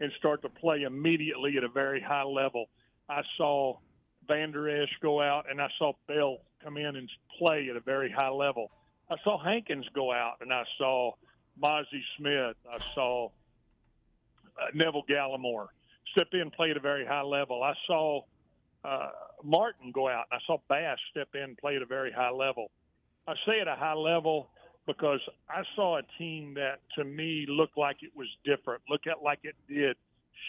and start to play immediately at a very high level. I saw Vander Esch go out, and I saw Bell come in and play at a very high level. I saw Hankins go out, and I saw Mazi Smith. I saw Neville Gallimore step in and play at a very high level. I saw uh, Martin go out, I saw Bass step in play at a very high level. I say at a high level because I saw a team that to me looked like it was different, look at like it did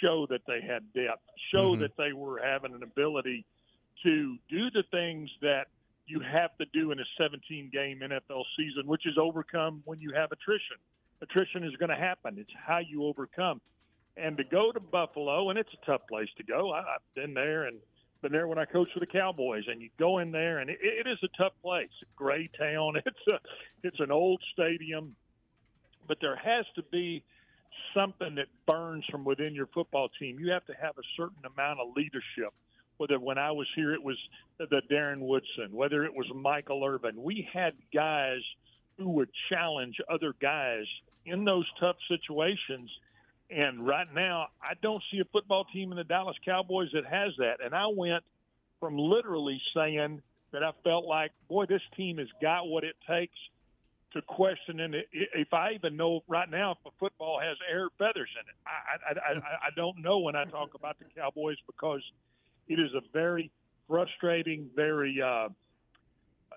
show that they had depth, show Mhm. that they were having an ability to do the things that you have to do in a 17 game NFL season, which is overcome when you have attrition. Attrition is going to happen. It's how you overcome. And to go to Buffalo, and it's a tough place to go. I, I've been there and been there when I coached for the Cowboys, and you go in there, and it, it is a tough place. A gray town. It's a it's an old stadium, but there has to be something that burns from within your football team. You have to have a certain amount of leadership. Whether when I was here, it was the Darren Woodson, whether it was Michael Irvin. We had guys who would challenge other guys in those tough situations. And right now, I don't see a football team in the Dallas Cowboys that has that. And I went from literally saying that I felt like, boy, this team has got what it takes to question and if I even know right now if a football has air feathers in it. I, I, I, I don't know when I talk about the Cowboys because it is a very frustrating, very uh,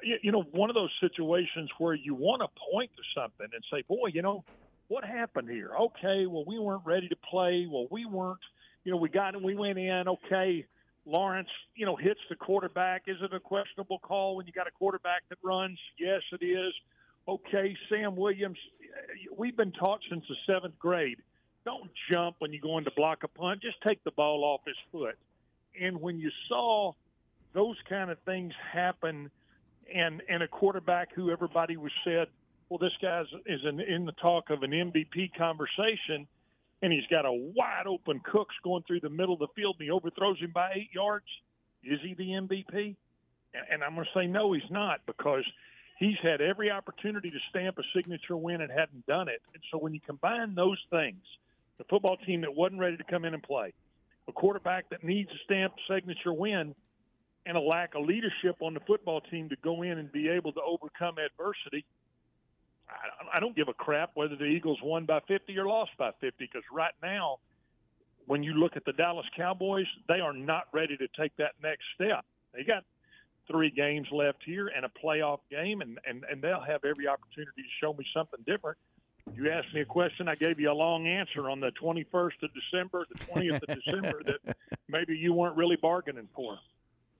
you, you know one of those situations where you want to point to something and say, boy, you know what happened here? Okay, well we weren't ready to play. Well we weren't. You know we got and we went in. Okay, Lawrence, you know, hits the quarterback. Is it a questionable call when you got a quarterback that runs? Yes, it is okay, Sam Williams, we've been taught since the seventh grade don't jump when you go in to block a punt, just take the ball off his foot. And when you saw those kind of things happen, and and a quarterback who everybody was said, well, this guy's is in, in the talk of an MVP conversation, and he's got a wide open Cooks going through the middle of the field, and he overthrows him by eight yards. Is he the MVP? And, and I'm going to say no, he's not because he's had every opportunity to stamp a signature win and hadn't done it. And so when you combine those things, the football team that wasn't ready to come in and play, a quarterback that needs a stamp signature win, and a lack of leadership on the football team to go in and be able to overcome adversity, I, I don't give a crap whether the Eagles won by 50 or lost by 50 because right now, when you look at the Dallas Cowboys, they are not ready to take that next step. They got three games left here and a playoff game, and, and, and they'll have every opportunity to show me something different. You asked me a question, I gave you a long answer on the 21st of December, the 20th of December, that maybe you weren't really bargaining for.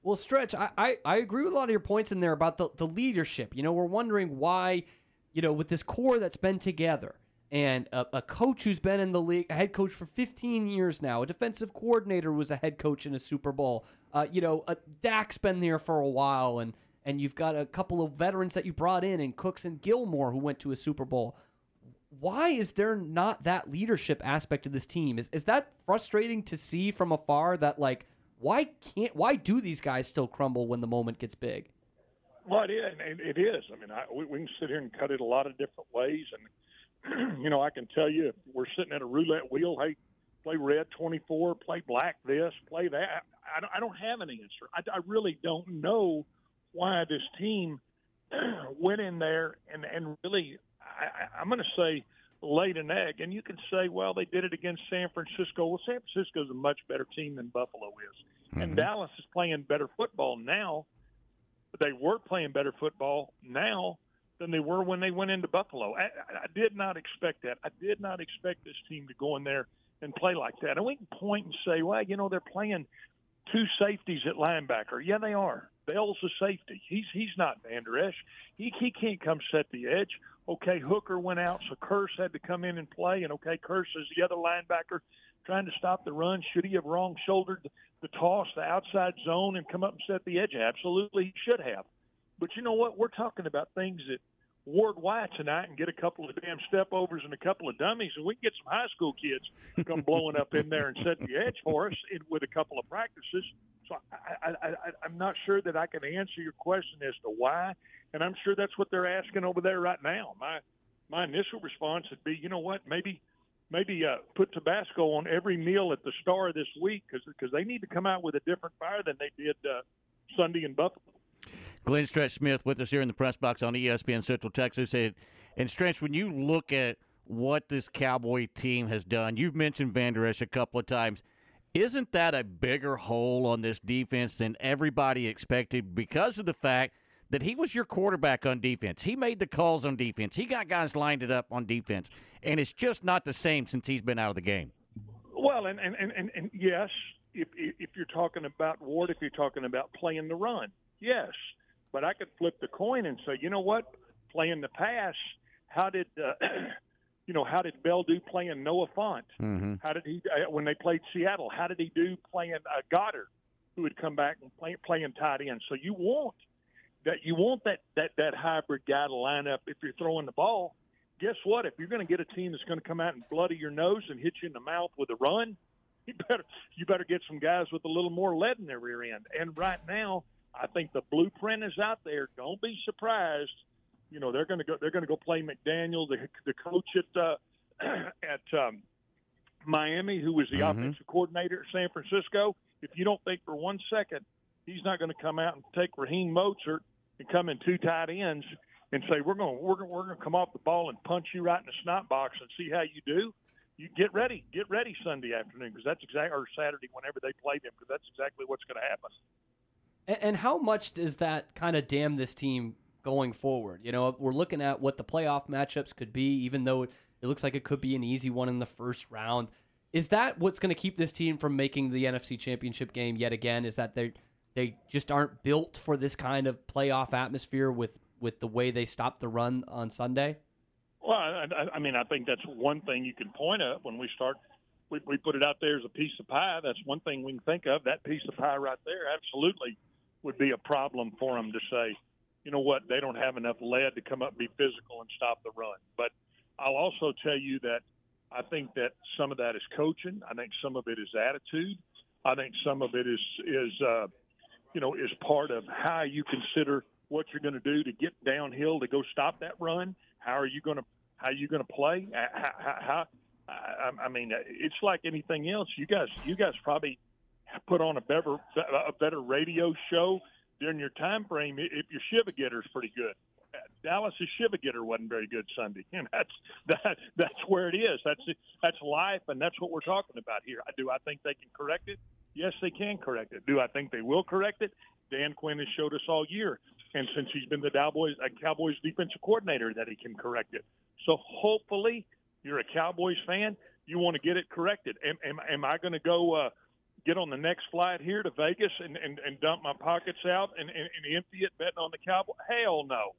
Well, Stretch, I, I, I agree with a lot of your points in there about the, the leadership. You know, we're wondering why, you know, with this core that's been together and a, a coach who's been in the league, a head coach for 15 years now, a defensive coordinator was a head coach in a Super Bowl. Uh, you know, uh, Dak's been there for a while, and and you've got a couple of veterans that you brought in, and Cooks and Gilmore who went to a Super Bowl. Why is there not that leadership aspect of this team? Is is that frustrating to see from afar? That like, why can't why do these guys still crumble when the moment gets big? Well, it is. It is. I mean, I, we, we can sit here and cut it a lot of different ways, and you know, I can tell you, if we're sitting at a roulette wheel. Hey, play red 24, play black this, play that. I don't, I don't have an answer. I, I really don't know why this team went in there and, and really, I, I'm going to say, laid an egg. And you can say, well, they did it against San Francisco. Well, San Francisco is a much better team than Buffalo is. Mm-hmm. And Dallas is playing better football now. But they were playing better football now than they were when they went into Buffalo. I, I did not expect that. I did not expect this team to go in there and play like that. And we can point and say, well, you know, they're playing two safeties at linebacker. Yeah, they are. Bell's a safety. He's he's not Vander Esch. He he can't come set the edge. Okay, Hooker went out, so Curse had to come in and play. And okay, Curse is the other linebacker trying to stop the run. Should he have wrong shouldered the toss, the outside zone, and come up and set the edge? Absolutely, he should have. But you know what? We're talking about things that Ward White tonight and get a couple of damn step overs and a couple of dummies, and we can get some high school kids come blowing up in there and set the edge for us in, with a couple of practices. So I, I, I, I'm not sure that I can answer your question as to why, and I'm sure that's what they're asking over there right now. My my initial response would be, you know what, maybe maybe uh, put Tabasco on every meal at the Star this week because they need to come out with a different fire than they did uh, Sunday in Buffalo. Glenn Stretch Smith with us here in the press box on ESPN Central Texas. And, and Stretch, when you look at what this Cowboy team has done, you've mentioned Vander Esch a couple of times. Isn't that a bigger hole on this defense than everybody expected because of the fact that he was your quarterback on defense? He made the calls on defense. He got guys lined it up on defense. And it's just not the same since he's been out of the game. Well, and and, and, and, and yes, if if you're talking about Ward, if you're talking about playing the run, yes. But I could flip the coin and say, you know what, playing the pass, how did uh, you know how did Bell do playing Noah Fant? Mm-hmm. How did he uh, when they played Seattle? How did he do playing uh, Goddard, who would come back and play, playing tight end? So you want that you want that that that hybrid guy to line up if you're throwing the ball. Guess what? If you're going to get a team that's going to come out and bloody your nose and hit you in the mouth with a run, you better you better get some guys with a little more lead in their rear end. And right now, I think the blueprint is out there. Don't be surprised You know, they're going to go. They're going to go play McDaniel, the the coach at uh, at um, Miami, who was the Mhm. offensive coordinator at San Francisco. If you don't think for one second he's not going to come out and take Raheem Mostert and come in two tight ends and say we're going we're we're going to come off the ball and punch you right in the snot box and see how you do. You get ready, get ready Sunday afternoon because that's exactly or Saturday whenever they play them because that's exactly what's going to happen. And, and how much does that kind of damn this team going forward? You know, we're looking at what the playoff matchups could be, even though it looks like it could be an easy one in the first round. Is that what's going to keep this team from making the NFC Championship game yet again? Is that they they just aren't built for this kind of playoff atmosphere with with the way they stopped the run on Sunday? Well, I, I, mean, I think that's one thing you can point at when we start. We, we put it out there as a piece of pie. That's one thing we can think of. That piece of pie right there absolutely would be a problem for them to say, you know what, they don't have enough lead to come up and be physical and stop the run. But I'll also tell you that I think that some of that is coaching. I think some of it is attitude. I think some of it is is uh, you know is part of how you consider what you're going to do to get downhill to go stop that run. How are you going to how are you going to play? Uh, How, how, how I, I mean, it's like anything else. You guys you guys probably put on a better a better radio show during your time frame if your shiva getter's pretty good. Dallas's shiva getter wasn't very good Sunday, and that's that that's where it is. That's that's life, and that's what we're talking about here. I do I think they can correct it? Yes, they can correct it. Do I think they will correct it? Dan Quinn has showed us all year, and since he's been the Cowboys uh, Cowboys defensive coordinator, that he can correct it. So hopefully, you're a Cowboys fan. You want to get it corrected. Am, am, am I going to go? Uh, get on the next flight here to Vegas and, and, and dump my pockets out and, and, and empty it betting on the Cowboys? Hell no.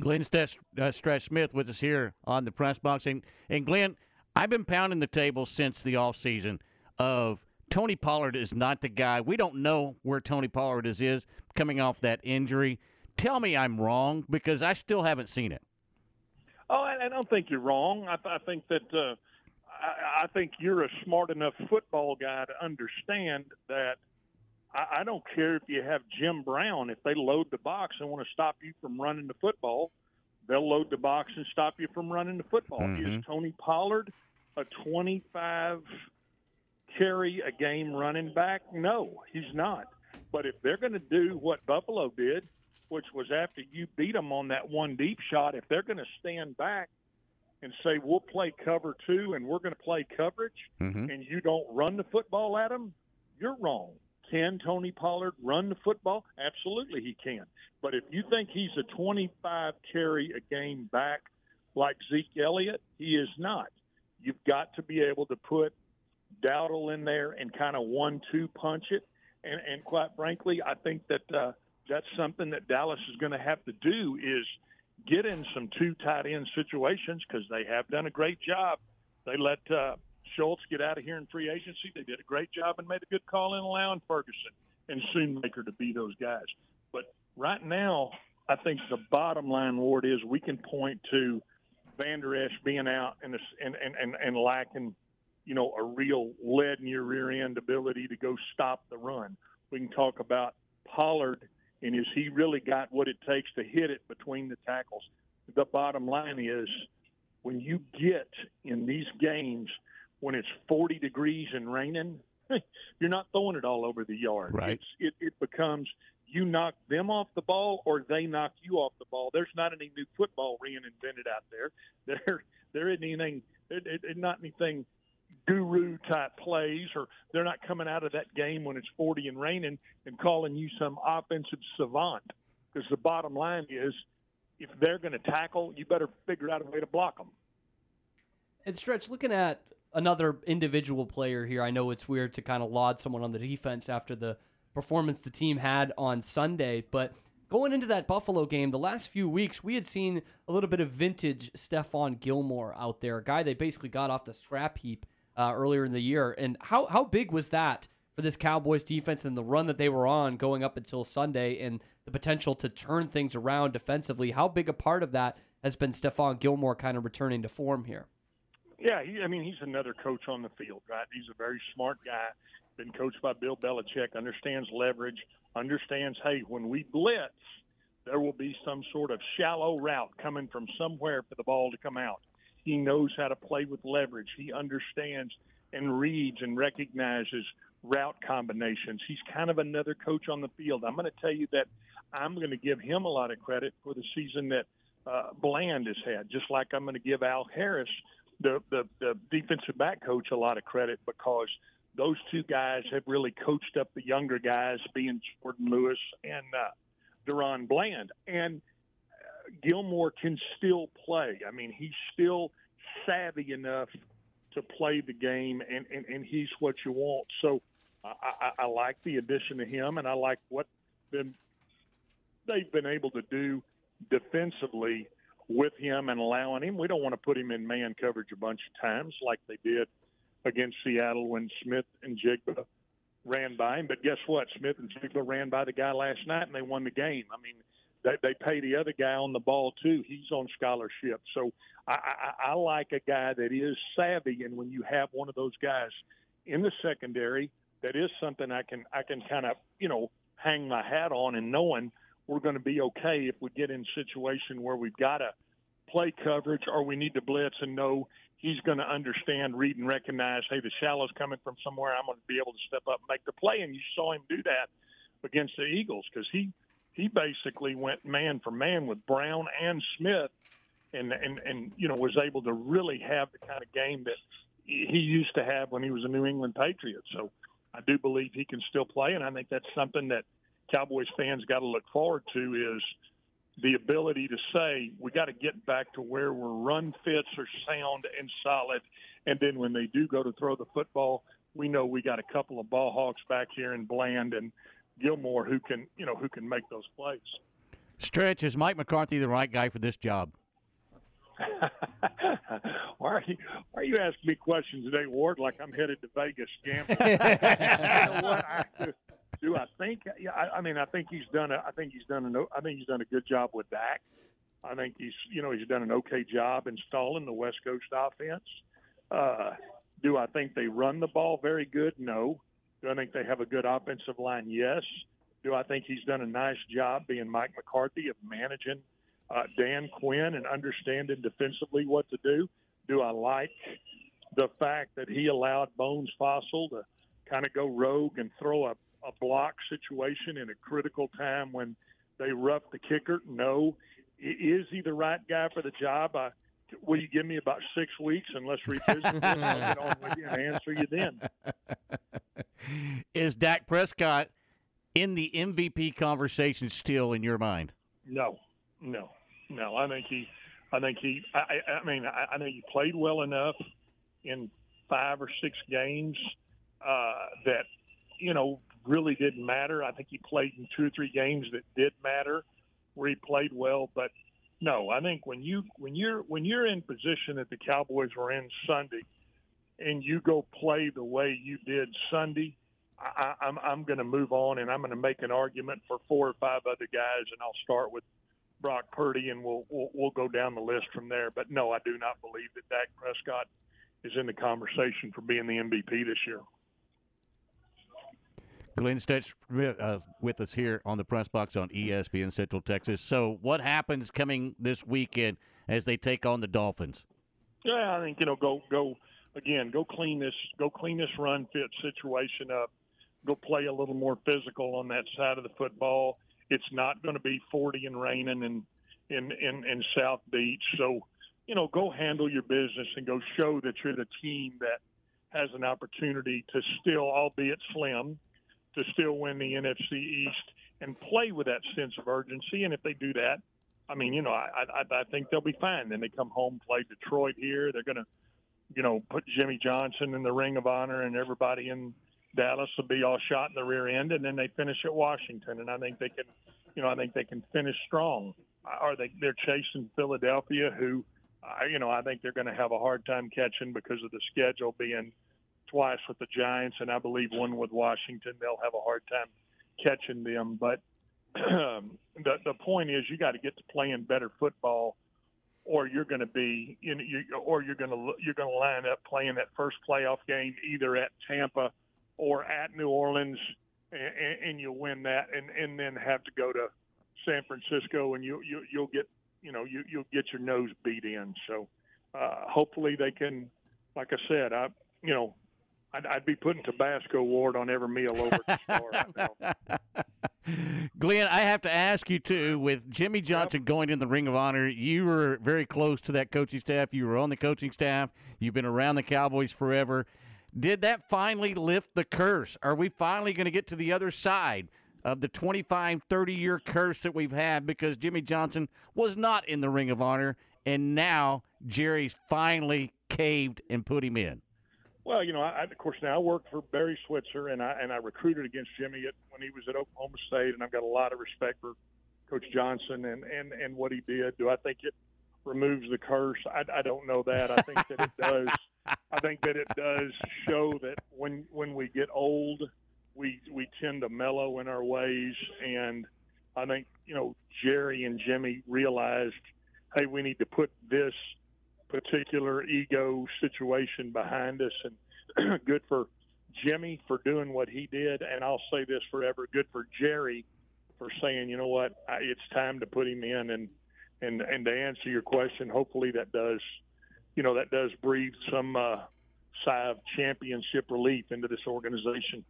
Glenn Stretch, uh, Smith with us here on the press box. And, and Glenn, I've been pounding the table since the offseason of Tony Pollard is not the guy. We don't know where Tony Pollard is, is coming off that injury. Tell me I'm wrong because I still haven't seen it. Oh, I, I don't think you're wrong. I, I think that uh, I, I think you're a smart enough football guy to understand that. I, I don't care if you have Jim Brown. If they load the box and want to stop you from running the football, they'll load the box and stop you from running the football. Mhm. Is Tony Pollard a 25 carry a game running back? No, he's not. But if they're going to do what Buffalo did, which was after you beat them on that one deep shot, if they're going to stand back and say we'll play cover two and we're going to play coverage, Mhm. and you don't run the football at them, you're wrong. Can Tony Pollard run the football? Absolutely, he can. But if you think he's a 25 carry a game back like Zeke Elliott, he is not. You've got to be able to put Dowdle in there and kind of one-two punch it. And, and quite frankly, I think that uh, that's something that Dallas is going to have to do is get in some two tight end situations because they have done a great job. They let uh, Schultz get out of here in free agency. They did a great job and made a good call in allowing Ferguson and Schoonmaker to be those guys. But right now, I think the bottom line, Ward, is we can point to Vander Esch being out and, and, and, and, and lacking, you know, a real lead in your rear end ability to go stop the run. We can talk about Pollard and is he really got what it takes to hit it between the tackles? The bottom line is when you get in these games when it's 40 degrees and raining, you're not throwing it all over the yard. Right. It's, it, it becomes you knock them off the ball or they knock you off the ball. There's not any new football reinvented out there. There, there isn't anything. It, it, it not anything guru type plays, or they're not coming out of that game when it's 40 and raining and calling you some offensive savant. Because the bottom line is, if they're going to tackle, you better figure out a way to block them. And Stretch, looking at another individual player here, I know it's weird to kind of laud someone on the defense after the performance the team had on Sunday, but going into that Buffalo game, the last few weeks, we had seen a little bit of vintage Stephon Gilmore out there, a guy they basically got off the scrap heap uh, earlier in the year. And how, how big was that for this Cowboys defense and the run that they were on going up until Sunday and the potential to turn things around defensively? How big a part of that has been Stephon Gilmore kind of returning to form here? Yeah, he, I mean, he's another coach on the field, right? He's a very smart guy, been coached by Bill Belichick, understands leverage, understands, hey, when we blitz, there will be some sort of shallow route coming from somewhere for the ball to come out. He knows how to play with leverage. He understands and reads and recognizes route combinations. He's kind of another coach on the field. I'm going to tell you that I'm going to give him a lot of credit for the season that uh, Bland has had, just like I'm going to give Al Harris, the, the, the defensive back coach, a lot of credit because those two guys have really coached up the younger guys, being Jordan Lewis and uh, DaRon Bland. And Gilmore can still play. I mean, he's still savvy enough to play the game, and, and, and he's what you want. So I, I, I like the addition of him, and I like what been, they've been able to do defensively with him and allowing him. We don't want to put him in man coverage a bunch of times like they did against Seattle when Smith and Jigba ran by him. But guess what? Smith-Njigba ran by the guy last night and they won the game. I mean, they, they pay the other guy on the ball too. He's on scholarship. So I, I, I like a guy that is savvy, and when you have one of those guys in the secondary, that is something I can I can kind of you know hang my hat on and knowing we're going to be okay if we get in a situation where we've got to play coverage or we need to blitz and know he's going to understand, read, and recognize, hey, the shallow's coming from somewhere. I'm going to be able to step up and make the play. And you saw him do that against the Eagles because he he basically went man for man with Brown and Smith, and and and you know was able to really have the kind of game that he used to have when he was a New England Patriot. So I do believe he can still play, and I think that's something that Cowboys fans got to look forward to is the ability to say we got to get back to where where run fits are sound and solid, and then when they do go to throw the football, we know we got a couple of ball hawks back here in Bland and Gilmore who can you know who can make those plays. Stretch is Mike McCarthy the right guy for this job? why are you why are you asking me questions today, Ward? Like I'm headed to Vegas gambling. you know what? I, do I think? Yeah, I, I mean, I think he's done. A, I think he's done. A, I think he's done a good job with Dak. I think he's, you know, he's done an okay job installing the West Coast offense. Uh, do I think they run the ball very good? No. Do I think they have a good offensive line? Yes. Do I think he's done a nice job being Mike McCarthy of managing uh, Dan Quinn and understanding defensively what to do? Do I like the fact that he allowed Bones Fassel to kind of go rogue and throw a, a block situation in a critical time when they roughed the kicker? No. Is he the right guy for the job? I, will you give me about six weeks and let's revisit this? I'll get on with you and answer you then. Is Dak Prescott in the MVP conversation still in your mind? No, no, no. I think he, I think he, I, I I mean, I, I think he played well enough in five or six games uh, that, you know, really didn't matter. I think he played in two or three games that did matter where he played well, but no, I think when you when you're when you're in position that the Cowboys were in Sunday, and you go play the way you did Sunday, I, I'm I'm going to move on and I'm going to make an argument for four or five other guys, and I'll start with Brock Purdy, and we'll we'll, we'll go down the list from there. But no, I do not believe that Dak Prescott is in the conversation for being the MVP this year. Glenn uh, with us here on the press box on ESPN Central Texas. So, what happens coming this weekend as they take on the Dolphins? Yeah, I think you know, go go again, go clean this, go clean this run fit situation up. Go play a little more physical on that side of the football. It's not going to be 40 and raining in in in, in South Beach, so you know, go handle your business and go show that you're the team that has an opportunity to still, albeit slim, to still win the NFC East and play with that sense of urgency. And if they do that, I mean, you know, I, I, I think they'll be fine. Then they come home, play Detroit here. They're going to, you know, put Jimmy Johnson in the Ring of Honor, and everybody in Dallas will be all shot in the rear end. And then they finish at Washington, and I think they can, you know, I think they can finish strong. Are they? They're chasing Philadelphia, who, uh, you know, I think they're going to have a hard time catching because of the schedule being twice with the Giants, and I believe one with Washington. They'll have a hard time catching them. But the the point is, you got to get to playing better football, or you're going to be, know, you, or you're going to you're going to line up playing that first playoff game either at Tampa or at New Orleans, and, and you win that, and and then have to go to San Francisco, and you you you'll get you know you you'll get your nose beat in. So uh, hopefully they can, like I said, I you know. I'd, I'd be putting Tabasco Ward on every meal over at the store right now. Glenn, I have to ask you too. With Jimmy Johnson going in the Ring of Honor, you were very close to that coaching staff. You were on the coaching staff. You've been around the Cowboys forever. Did that finally lift the curse? Are we finally going to get to the other side of the 25, 30 year curse that we've had because Jimmy Johnson was not in the Ring of Honor, and now Jerry's finally caved and put him in? Well, you know, I, of course now I work for Barry Switzer, and I and I recruited against Jimmy at, when he was at Oklahoma State, and I've got a lot of respect for Coach Johnson and and and what he did. Do I think it removes the curse? I, I don't know that. I think that it does. I think that it does show that when when we get old, we we tend to mellow in our ways, and I think you know Jerry and Jimmy realized, hey, we need to put this particular ego situation behind us, and good for Jimmy for doing what he did, and I'll say this forever: good for Jerry for saying, you know what, I, it's time to put him in, and and and to answer your question, hopefully that does, you know, that does breathe some uh, sigh of championship relief into this organization.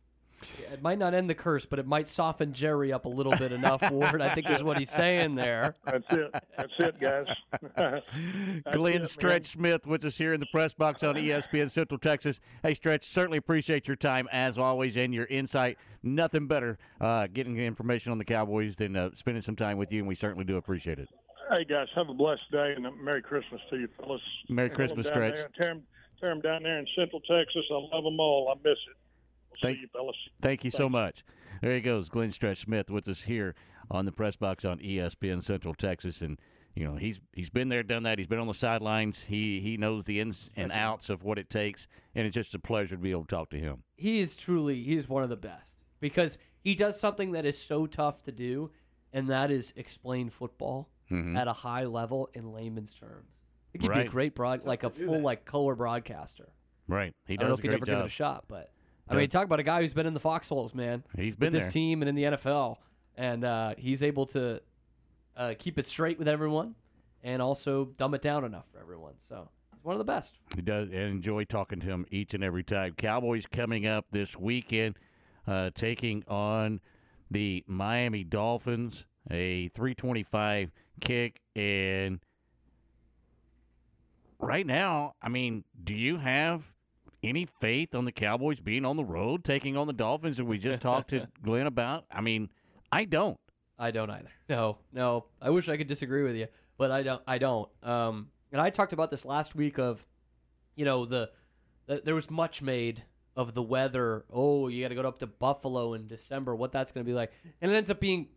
Yeah, it might not end the curse, but it might soften Jerry up a little bit enough. Ward, I think, is what he's saying there. That's it. That's it, guys. That's Glenn it, man. Stretch Smith with us here in the press box on ESPN Central Texas. Hey, Stretch, certainly appreciate your time as always and your insight. Nothing better uh, getting information on the Cowboys than uh, spending some time with you, and we certainly do appreciate it. Hey guys, have a blessed day and a Merry Christmas to you, fellas. Merry Christmas, Stretch. there- Tear 'em- tear 'em down there in Central Texas. I love them all. I miss it. We'll Thank- see you, fellas. Thank you so much. There he goes, Glenn Stretch Smith with us here on the press box on ESPN Central Texas, and you know he's he's been there, done that. He's been on the sidelines. He he knows the ins and outs of what it takes, and it's just a pleasure to be able to talk to him. he is truly he is one of the best because he does something that is so tough to do, and that is explain football Mhm. at a high level in layman's terms. I think he'd be a great broad, like a full like color broadcaster. Right, he does. I don't know a if he'd great ever give it a shot, but I mean, talk about a guy who's been in the foxholes, man. He's been in this team and in the NFL, and uh, he's able to uh, keep it straight with everyone, and also dumb it down enough for everyone. So he's one of the best. He does and enjoy talking to him each and every time. Cowboys coming up this weekend, uh, taking on the Miami Dolphins. A 325 kick. And right now, I mean, do you have any faith on the Cowboys being on the road, taking on the Dolphins that we just talked to Glenn about? I mean, I don't. I don't either. No, no. I wish I could disagree with you, but I don't. I don't. Um, and I talked about this last week of, you know, the, the there was much made of the weather. Oh, you got to go up to Buffalo in December. What that's going to be like, and it ends up being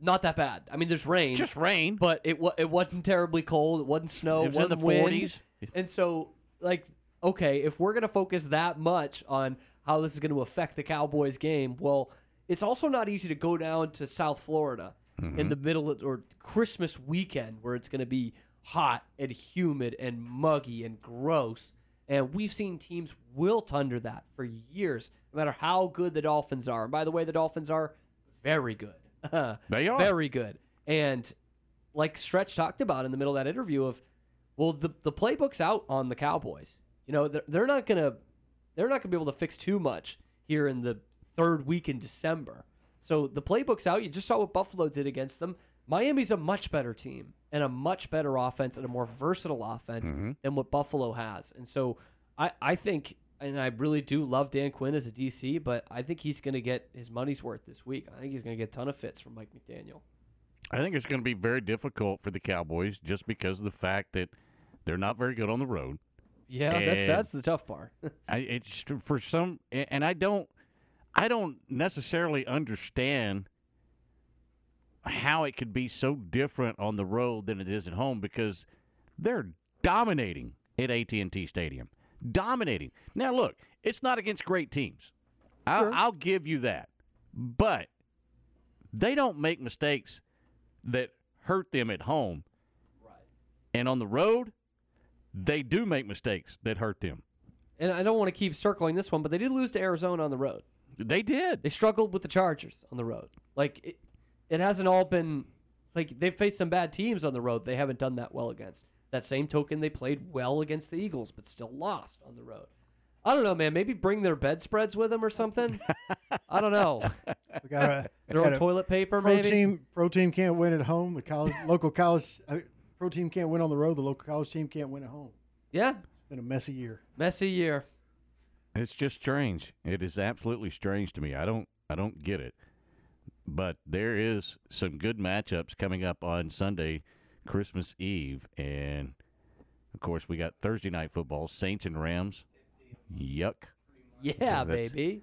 not that bad. I mean, there's rain, Just rain. but it it wasn't terribly cold. It wasn't snow. It was in wasn't the wind. 40s. And so, like, okay, if we're gonna focus that much on how this is going to affect the Cowboys game, well, it's also not easy to go down to South Florida in mm-hmm. the middle of, or Christmas weekend where it's going to be hot and humid and muggy and gross. And we've seen teams wilt under that for years, no matter how good the Dolphins are. And by the way, the Dolphins are very good. They are. very good. And like Stretch talked about in the middle of that interview of, well, the the playbook's out on the Cowboys. You know, they're, they're not gonna they're not gonna be able to fix too much here in the third week in December. So the playbook's out. You just saw what Buffalo did against them. Miami's a much better team and a much better offense and a more versatile offense mm-hmm. than what Buffalo has. And so I, I think, and I really do love Dan Quinn as a DC, but I think he's going to get his money's worth this week. I think he's going to get a ton of fits from Mike McDaniel. I think it's going to be very difficult for the Cowboys just because of the fact that they're not very good on the road. Yeah, that's And that's the tough part. I it's for some, and I don't, I don't necessarily understand how it could be so different on the road than it is at home because they're dominating at AT and T Stadium, dominating. Now, look, it's not against great teams. I'll, I'll give you that, but they don't make mistakes that hurt them at home. Right. And on the road, they do make mistakes that hurt them. And I don't want to keep circling this one, but they did lose to Arizona on the road. They did. They struggled with the Chargers on the road. Like it, it hasn't all been like they've faced some bad teams on the road. They haven't done that well against. That same token, they played well against the Eagles, but still lost on the road. I don't know, man. Maybe bring their bedspreads with them or something. I don't know. We got a, Their own got a toilet paper, pro maybe? Team, pro team can't win at home. The college, local college, pro team can't win on the road. The local college team can't win at home. Yeah, It's been a messy year. Messy year. It's just strange. It is absolutely strange to me. I don't I don't get it. But there is some good matchups coming up on Sunday, Christmas Eve, and of course we got Thursday night football, Saints and Rams. Yuck. Yeah, that's- baby.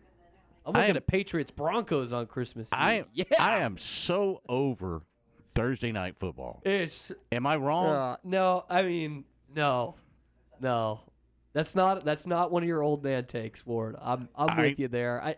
I'm looking am- at Patriots Broncos on Christmas Eve. I yeah, I am so over Thursday night football. It's Am I wrong? Uh, no, I mean no, no. That's not that's not one of your old man takes, Ward. I'm I'm I- with you there. I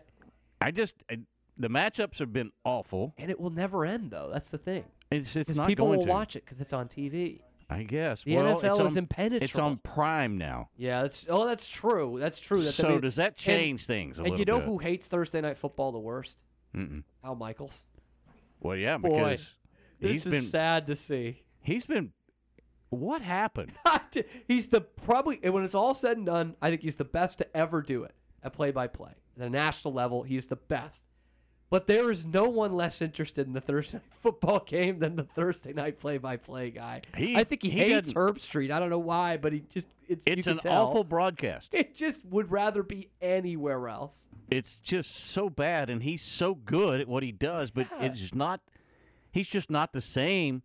I just I, the matchups have been awful. and it will never end though. That's the thing. It's it's 'Cause not people going will to. watch it because it's on TV. I guess The Well, NFL it's is on- It's impenetrable. on Prime now. Yeah, that's oh, that's true. That's true. That's, I So mean- does that and- change things a and you know bit? who hates Thursday night football the worst? Mm-mm. Al Michaels. Well, yeah, Boy, because this he's is been sad to see. he's been. What happened? he's the probably when it's all said and done, I think he's the best to ever do it at play by play. At the national level, he's the best. But there is no one less interested in the Thursday night football game than the Thursday night play by play guy. He- I think he, he hates Herbstreit. I don't know why, but he just it's It's an tell. awful broadcast. It just would rather be anywhere else. It's just so bad, and he's so good at what he does, but it's not. He's just not the same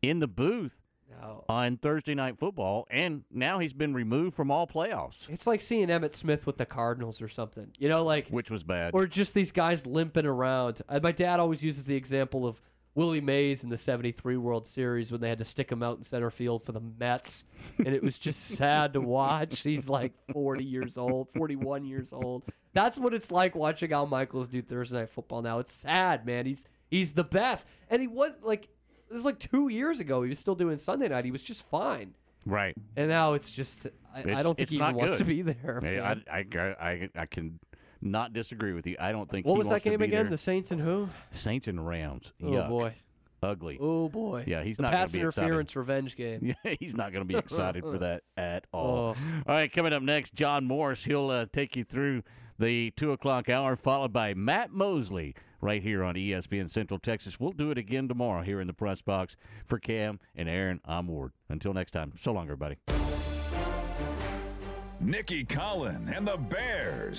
in the booth No. on Thursday night football, and now he's been removed from all playoffs, It's like seeing Emmitt Smith with the Cardinals or something. You know, like which was bad. or just these guys limping around. Uh, my dad always uses the example of Willie Mays in the 73 World Series when they had to stick him out in center field for the Mets. And it was just sad to watch. He's like 40 years old, 41 years old. That's what it's like watching Al Michaels do Thursday Night Football now. It's sad, man. He's he's the best. And he was like, it was like two years ago. He was still doing Sunday night. He was just fine. right. And now it's just, I, I It's- don't think it's he even not wants to be there. Hey, man. I, I, I, I can not disagree with you. I don't think. what he was that wants to game be again? there. The Saints and who? Saints and Rams. Oh, Yuck. boy. ugly. Oh boy. Yeah, he's the not gonna pass be excited. interference revenge game. Yeah, he's not going to be excited for that at all. Oh. All right, coming up next, John Morris. He'll uh, take you through the two o'clock hour, followed by Matt Mosley right here on ESPN Central Texas. We'll do it again tomorrow here in the press box for Cam and Aaron. I'm Ward. Until next time, so long, everybody. Nicki Collen and the Bears.